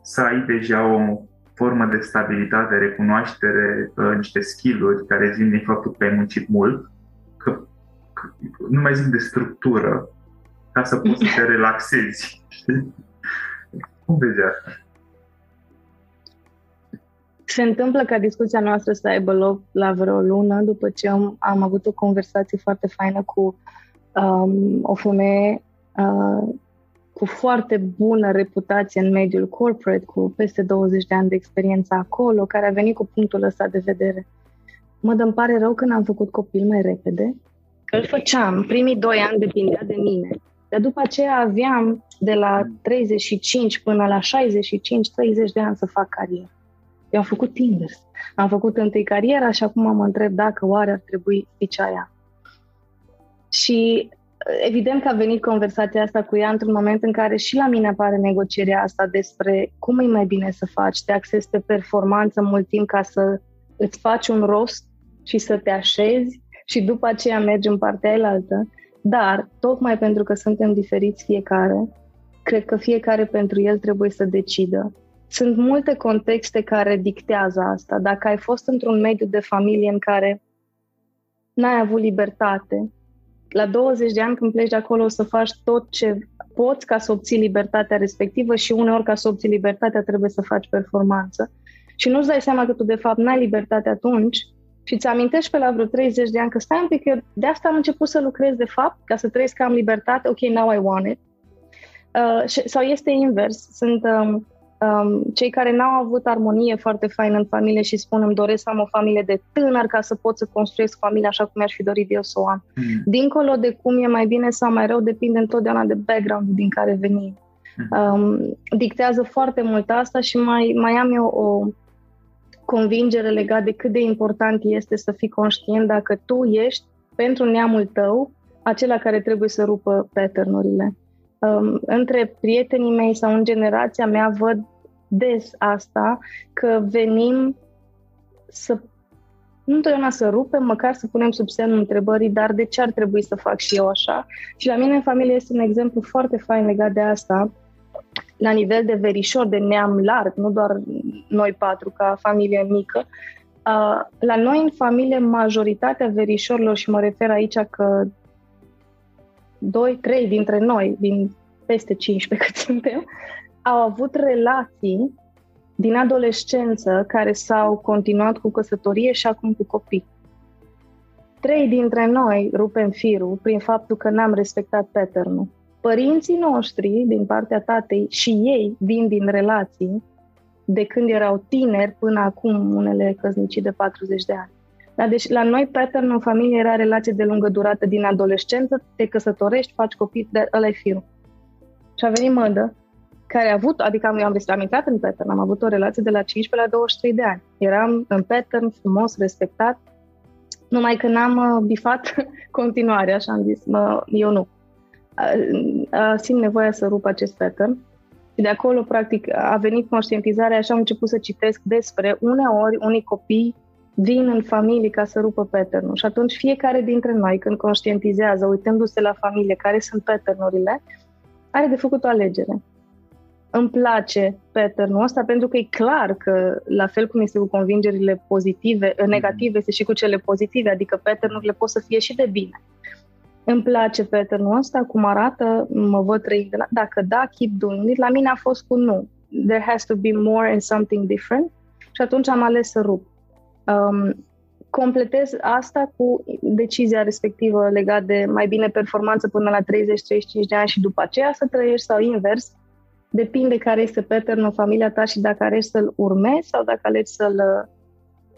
să ai deja o formă de stabilitate, recunoaștere, uh, niște skill-uri care vin din faptul că ai muncit mult, că, că nu mai zic de structură, ca să poți să te relaxezi. Cum vezi asta? Se întâmplă ca discuția noastră să aibă loc la vreo lună după ce am, am avut o conversație foarte faină cu um, o femeie uh, cu foarte bună reputație în mediul corporate, cu peste 20 de ani de experiență acolo, care a venit cu punctul ăsta de vedere. Mă dă pare rău când am făcut copil mai repede, că îl făceam. Primii doi ani depindea de mine. Dar după aceea aveam de la 35 până la 65-30 de ani să fac carieră. Eu am făcut invers. Am făcut întâi cariera și acum mă întreb dacă oare ar trebui fi aia. Și evident că a venit conversația asta cu ea într-un moment în care și la mine apare negocierea asta despre cum e mai bine să faci, te accesi pe performanță mult timp ca să îți faci un rost și să te așezi și după aceea mergi în partea elaltă. Dar, tocmai pentru că suntem diferiți fiecare, cred că fiecare pentru el trebuie să decidă. Sunt multe contexte care dictează asta. Dacă ai fost într-un mediu de familie în care n-ai avut libertate, la 20 de ani când pleci de acolo o să faci tot ce poți ca să obții libertatea respectivă și uneori ca să obții libertatea trebuie să faci performanță. Și nu-ți dai seama că tu de fapt n-ai libertate atunci și îți amintești pe la vreo 30 de ani că stai un pic, eu de asta am început să lucrez de fapt, ca să trăiesc că am libertate, ok, now I want it. Uh, sau este invers, sunt um, um, cei care n-au avut armonie foarte faină în familie și spun îmi doresc să am o familie de tânăr ca să pot să construiesc familia așa cum mi-aș fi dorit eu să o am. Mm. Dincolo de cum e mai bine sau mai rău, depinde întotdeauna de background din care venim. Mm. Um, dictează foarte mult asta și mai, mai am eu o convingere legat de cât de important este să fii conștient dacă tu ești pentru neamul tău acela care trebuie să rupă pattern um, între prietenii mei sau în generația mea văd des asta, că venim să nu întotdeauna să rupem, măcar să punem sub semnul întrebării, dar de ce ar trebui să fac și eu așa? Și la mine în familie este un exemplu foarte fain legat de asta, la nivel de verișor, de neam larg, nu doar noi patru ca familie mică. Uh, la noi în familie, majoritatea verișorilor, și mă refer aici că doi, trei dintre noi, din peste 15 cât suntem, au avut relații din adolescență care s-au continuat cu căsătorie și acum cu copii. Trei dintre noi rupem firul prin faptul că n-am respectat pattern Părinții noștri, din partea tatei, și ei vin din relații de când erau tineri până acum unele căsnicii de 40 de ani. Da, deci la noi pattern în familie era relație de lungă durată din adolescență, te căsătorești, faci copii, de ăla e firul. Și a venit mădă, care a avut, adică am, am, am intrat în pattern, am avut o relație de la 15 la 23 de ani. Eram în pattern frumos, respectat, numai că n-am uh, bifat continuare, așa am zis, mă, eu nu. Simt nevoia să rup acest pattern și de acolo, practic, a venit conștientizarea și am început să citesc despre uneori unii copii vin în familie ca să rupă pattern Și atunci fiecare dintre noi, când conștientizează, uitându-se la familie, care sunt pattern are de făcut o alegere. Îmi place pattern ăsta pentru că e clar că, la fel cum este cu convingerile pozitive, mhm. negative, este și cu cele pozitive, adică pattern pot să fie și de bine. Îmi place pattern ăsta, cum arată, mă văd trăind de la... Dacă da, keep doing it. La mine a fost cu nu. There has to be more and something different. Și atunci am ales să rup. Um, completez asta cu decizia respectivă legat de mai bine performanță până la 30-35 de ani și după aceea să trăiești sau invers. Depinde care este pattern în familia ta și dacă alegi să-l urmezi sau dacă alegi să-l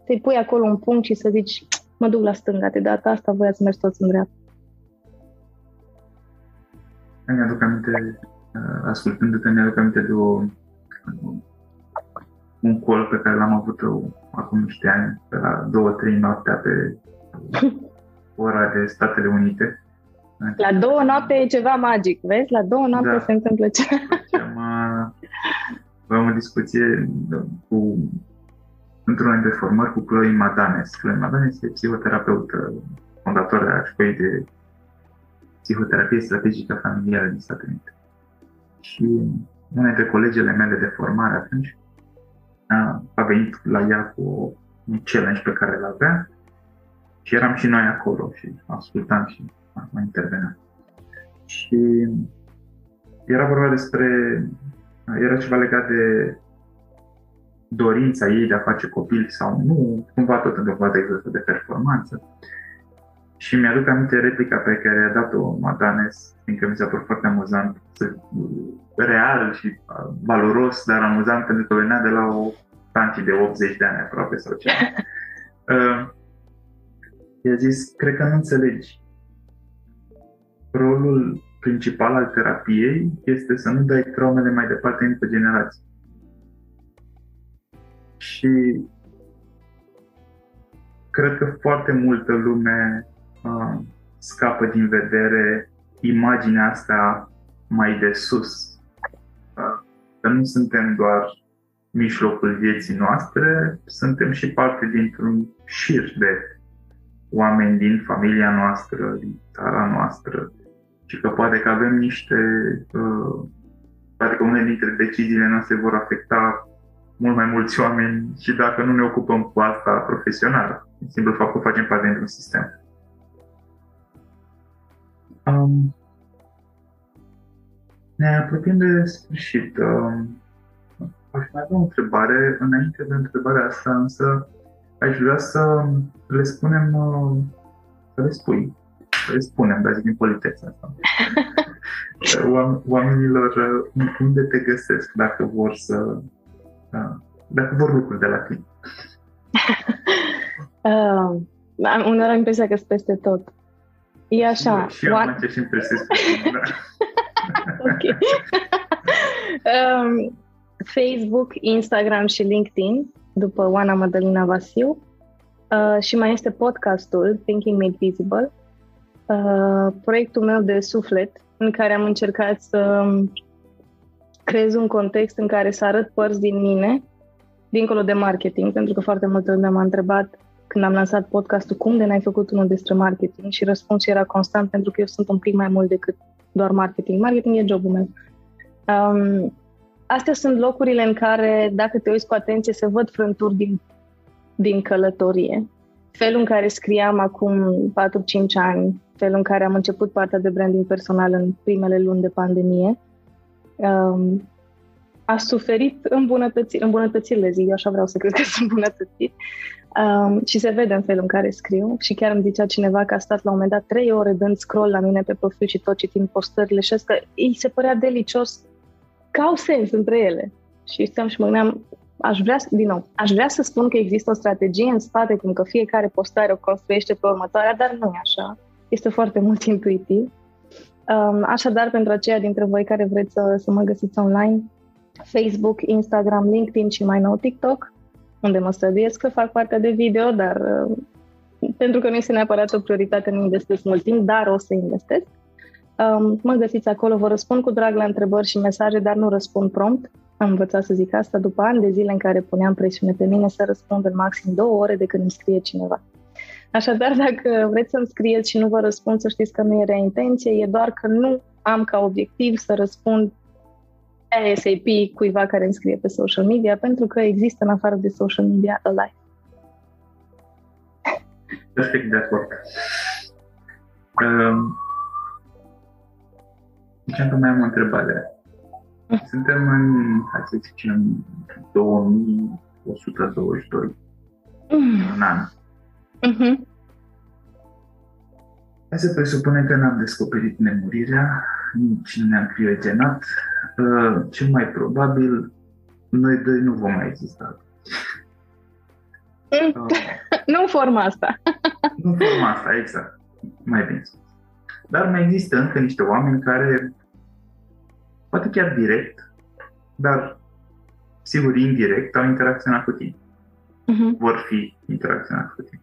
te pui acolo un punct și să zici mă duc la stânga, de data asta voi ați mers toți în dreapta. Îmi aduc aminte, uh, ascultându-te, mi-aduc aminte de o, un col pe care l-am avut eu acum niște ani, pe la două-trei noaptea pe ora de Statele Unite. La două noapte e ceva magic, vezi? La două noapte da. se întâmplă ceva. Aveam o discuție cu într-una dintre formări cu Chloe Madanes. Chloe Madanes este psihoterapeută, fondatoare a școlii de psihoterapie strategică familială din Statele Unite. Și una dintre colegele mele de formare atunci a, a venit la ea cu un challenge pe care îl avea și eram și noi acolo și ascultam și mai interveneam. Și era vorba despre, era ceva legat de dorința ei de a face copil sau nu, cumva tot în dovadă exactă de performanță. Și mi-aduc aminte replica pe care a dat-o Madanes, fiindcă mi s-a părut foarte amuzant, real și valoros, dar amuzant pentru că venea de la o tanti de 80 de ani aproape sau ceva. Uh, i-a zis, cred că nu înțelegi. Rolul principal al terapiei este să nu dai traumele mai departe încă generații. Și cred că foarte multă lume uh, scapă din vedere imaginea asta mai de sus. Uh, că nu suntem doar mijlocul vieții noastre, suntem și parte dintr-un șir de oameni din familia noastră, din țara noastră și că poate că avem niște, uh, poate că unele dintre deciziile noastre vor afecta mult mai mulți oameni și dacă nu ne ocupăm cu asta profesional, în simplu fapt că facem parte dintr-un sistem. Um, ne apropiem de sfârșit. Um, aș mai avea o întrebare. Înainte de întrebarea asta, însă, aș vrea să le spunem, uh, să le spui, să le spunem, dar zic din politețe asta. Oamenilor, uh, unde te găsesc dacă vor să, uh, dacă vor lucruri de la tine? uh, am uneori impresia că sunt peste tot. E așa. Și eu am ce impresiez ok. um, Facebook, Instagram și LinkedIn, după Oana Madalina Vasiu. Uh, și mai este podcastul Thinking Made Visible, uh, proiectul meu de suflet, în care am încercat să creez un context în care să arăt părți din mine, dincolo de marketing, pentru că foarte multă lume m-a întrebat când am lansat podcastul, cum de n-ai făcut unul despre marketing? Și răspunsul era constant, pentru că eu sunt un pic mai mult decât doar marketing. Marketing e jobul meu. Um, astea sunt locurile în care, dacă te uiți cu atenție, se văd frânturi din, din călătorie. Felul în care scriam acum 4-5 ani, felul în care am început partea de branding personal în primele luni de pandemie, um, a suferit îmbunătățiri, îmbunătățirile, zic, eu așa vreau să cred că sunt îmbunătățiri, um, și se vede în felul în care scriu și chiar îmi zicea cineva că a stat la un moment dat trei ore dând scroll la mine pe profil și tot citind postările și că îi se părea delicios că au sens între ele. Și stăm și mă gândeam, aș vrea, din nou, aș vrea să spun că există o strategie în spate, cum că fiecare postare o construiește pe următoarea, dar nu e așa. Este foarte mult intuitiv. Um, așadar, pentru aceia dintre voi care vreți să, să mă găsiți online, Facebook, Instagram, LinkedIn și mai nou TikTok, unde mă străduiesc să fac partea de video, dar uh, pentru că nu este neapărat o prioritate, nu investesc mult timp, dar o să investesc. Um, mă găsiți acolo, vă răspund cu drag la întrebări și mesaje, dar nu răspund prompt. Am învățat să zic asta după ani de zile în care puneam presiune pe mine să răspund în maxim două ore de când îmi scrie cineva. Așadar, dacă vreți să-mi scrieți și nu vă răspund, să știți că nu e rea intenție, e doar că nu am ca obiectiv să răspund ASAP cuiva care îmi scrie pe social media, pentru că există în afară de social media a life. Perfect de acord. Um, deci încă mai am o întrebare. Suntem în, hai să zicem, 2122. Mm. Un an. Mm-hmm. Hai să presupunem că n-am descoperit nemurirea, nici nu ne-am criogenat. Uh, cel mai probabil, noi doi nu vom mai exista. Mm. Uh. nu în forma asta. în forma asta, exact. Mai bine spus. Dar mai există încă niște oameni care, poate chiar direct, dar sigur indirect, au interacționat cu tine. Uh-huh. Vor fi interacționat cu tine.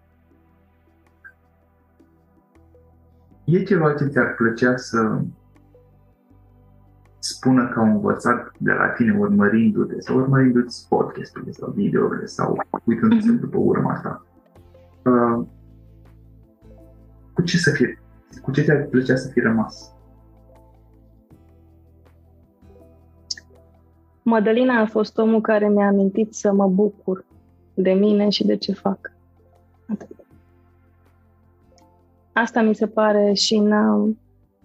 E ceva ce ți-ar plăcea să spună că au învățat de la tine urmărindu-te sau urmărindu-ți podcasturile sau videourile sau uitându-se uh-huh. după urma asta. Uh, cu ce să fie? Cu ce ți-ar plăcea să fi rămas? Madalina a fost omul care mi-a amintit să mă bucur de mine și de ce fac. Atât. Asta mi se pare și în,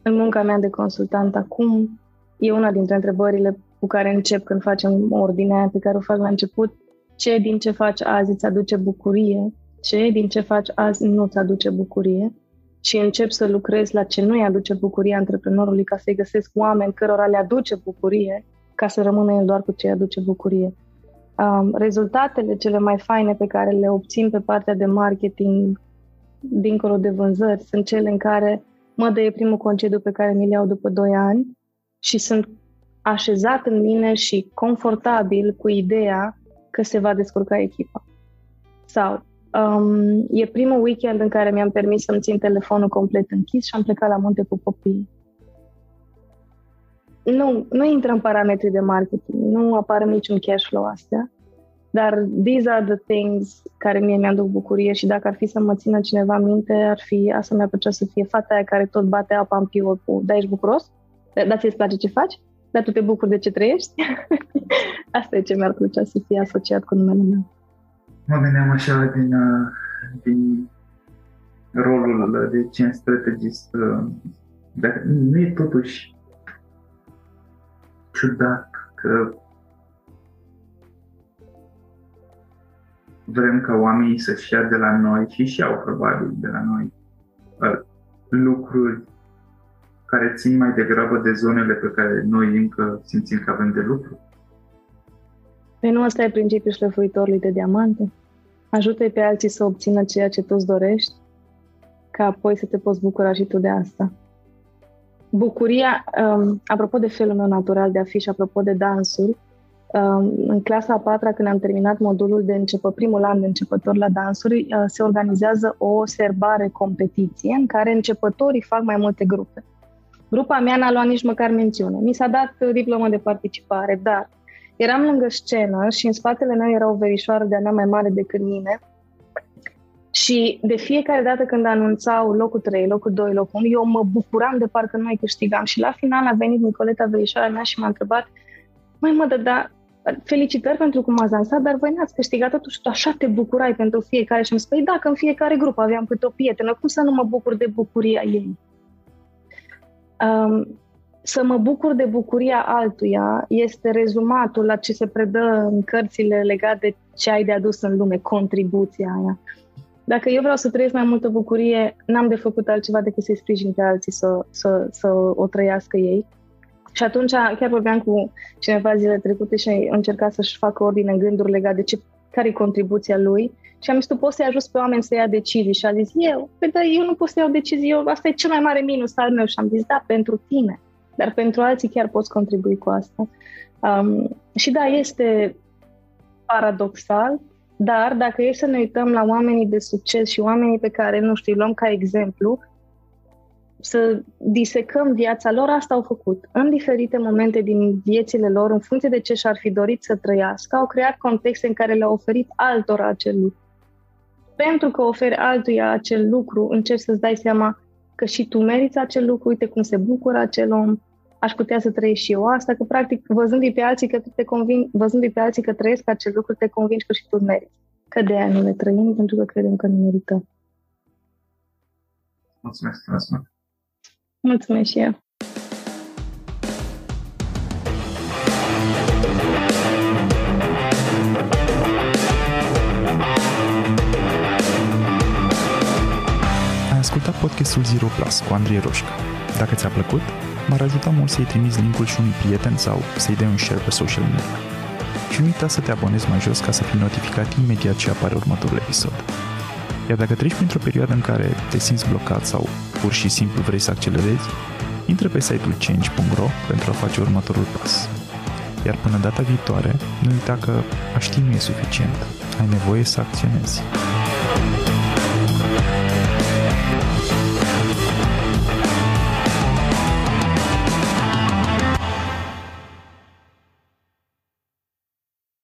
în munca mea de consultant acum. E una dintre întrebările cu care încep când facem ordinea pe care o fac la început. Ce din ce faci azi îți aduce bucurie? Ce din ce faci azi nu îți aduce bucurie? Și încep să lucrez la ce nu îi aduce bucurie antreprenorului ca să-i găsesc oameni cărora le aduce bucurie ca să rămână el doar cu ce îi aduce bucurie. Um, rezultatele cele mai faine pe care le obțin pe partea de marketing dincolo de vânzări, sunt cele în care mă dă primul concediu pe care mi-l iau după 2 ani și sunt așezat în mine și confortabil cu ideea că se va descurca echipa. Sau um, e primul weekend în care mi-am permis să-mi țin telefonul complet închis și am plecat la munte cu copiii. Nu, nu intră în parametrii de marketing, nu apare niciun cash flow astea, dar these are the things care mie mi-aduc bucurie și dacă ar fi să mă țină cineva minte, ar fi, asta mi-ar plăcea să fie fata aia care tot bate apa în piuă cu, da, ești bucuros? Da, da ți-ți place ce faci? Dar tu te bucuri de ce trăiești? asta e ce mi-ar plăcea să fie asociat cu numele meu. Mă gândeam așa din, uh, din rolul de gen strategist, uh, dar nu e totuși ciudat că vrem ca oamenii să-și ia de la noi și și au probabil de la noi uh, lucruri care țin mai degrabă de zonele pe care noi încă simțim că avem de lucru. Păi nu asta e principiul șlefuitorului de diamante? ajută pe alții să obțină ceea ce tu îți dorești, ca apoi să te poți bucura și tu de asta. Bucuria, um, apropo de felul meu natural de a fi și apropo de dansuri, Um, în clasa a patra, când am terminat modulul de început, primul an de începător la dansuri, uh, se organizează o serbare competiție în care începătorii fac mai multe grupe. Grupa mea n-a luat nici măcar mențiune. Mi s-a dat diplomă de participare, dar eram lângă scenă și în spatele meu era o verișoară de-a mea mai mare decât mine și de fiecare dată când anunțau locul 3, locul 2, locul 1, eu mă bucuram de parcă noi câștigam. Și la final a venit Nicoleta, verișoara mea, și m-a întrebat mai mă, da, felicitări pentru cum ați dansat, dar voi n-ați câștigat totuși tu așa te bucurai pentru fiecare și îmi spui, dacă în fiecare grup aveam câte o prietenă, cum să nu mă bucur de bucuria ei? Um, să mă bucur de bucuria altuia este rezumatul la ce se predă în cărțile legate de ce ai de adus în lume, contribuția aia. Dacă eu vreau să trăiesc mai multă bucurie, n-am de făcut altceva decât să-i sprijin pe alții să, să, să o trăiască ei. Și atunci chiar vorbeam cu cineva zile trecute și încerca să-și facă ordine în gânduri legate de ce, care e contribuția lui. Și am zis, tu poți să-i ajuți pe oameni să ia decizii. Și a zis, eu, păi da, eu nu pot să iau decizii, eu, asta e cel mai mare minus al meu. Și am zis, da, pentru tine. Dar pentru alții chiar poți contribui cu asta. Um, și da, este paradoxal, dar dacă e să ne uităm la oamenii de succes și oamenii pe care, nu știu, luăm ca exemplu, să disecăm viața lor, asta au făcut. În diferite momente din viețile lor, în funcție de ce și-ar fi dorit să trăiască, au creat contexte în care le-au oferit altora acel lucru. Pentru că oferi altuia acel lucru, încerci să-ți dai seama că și tu meriți acel lucru, uite cum se bucură acel om, aș putea să trăiesc și eu asta, că practic văzându-i pe alții că te convin, văzându-i pe alții că trăiesc acel lucru, te convingi că și tu meriți. Că de aia nu le trăim, pentru că credem că nu merităm. Mulțumesc, mulțumesc. Mulțumesc și eu. Ai ascultat podcastul Zero Plus cu Andrei Roșca. Dacă ți-a plăcut, m-ar ajuta mult să-i trimiți linkul și unui prieten sau să-i dai un share pe social media. Și nu uita să te abonezi mai jos ca să fii notificat imediat ce apare următorul episod. Iar dacă treci printr-o perioadă în care te simți blocat sau pur și simplu vrei să accelerezi, intră pe site-ul change.ro pentru a face următorul pas. Iar până data viitoare, nu uita că a ști nu e suficient. Ai nevoie să acționezi.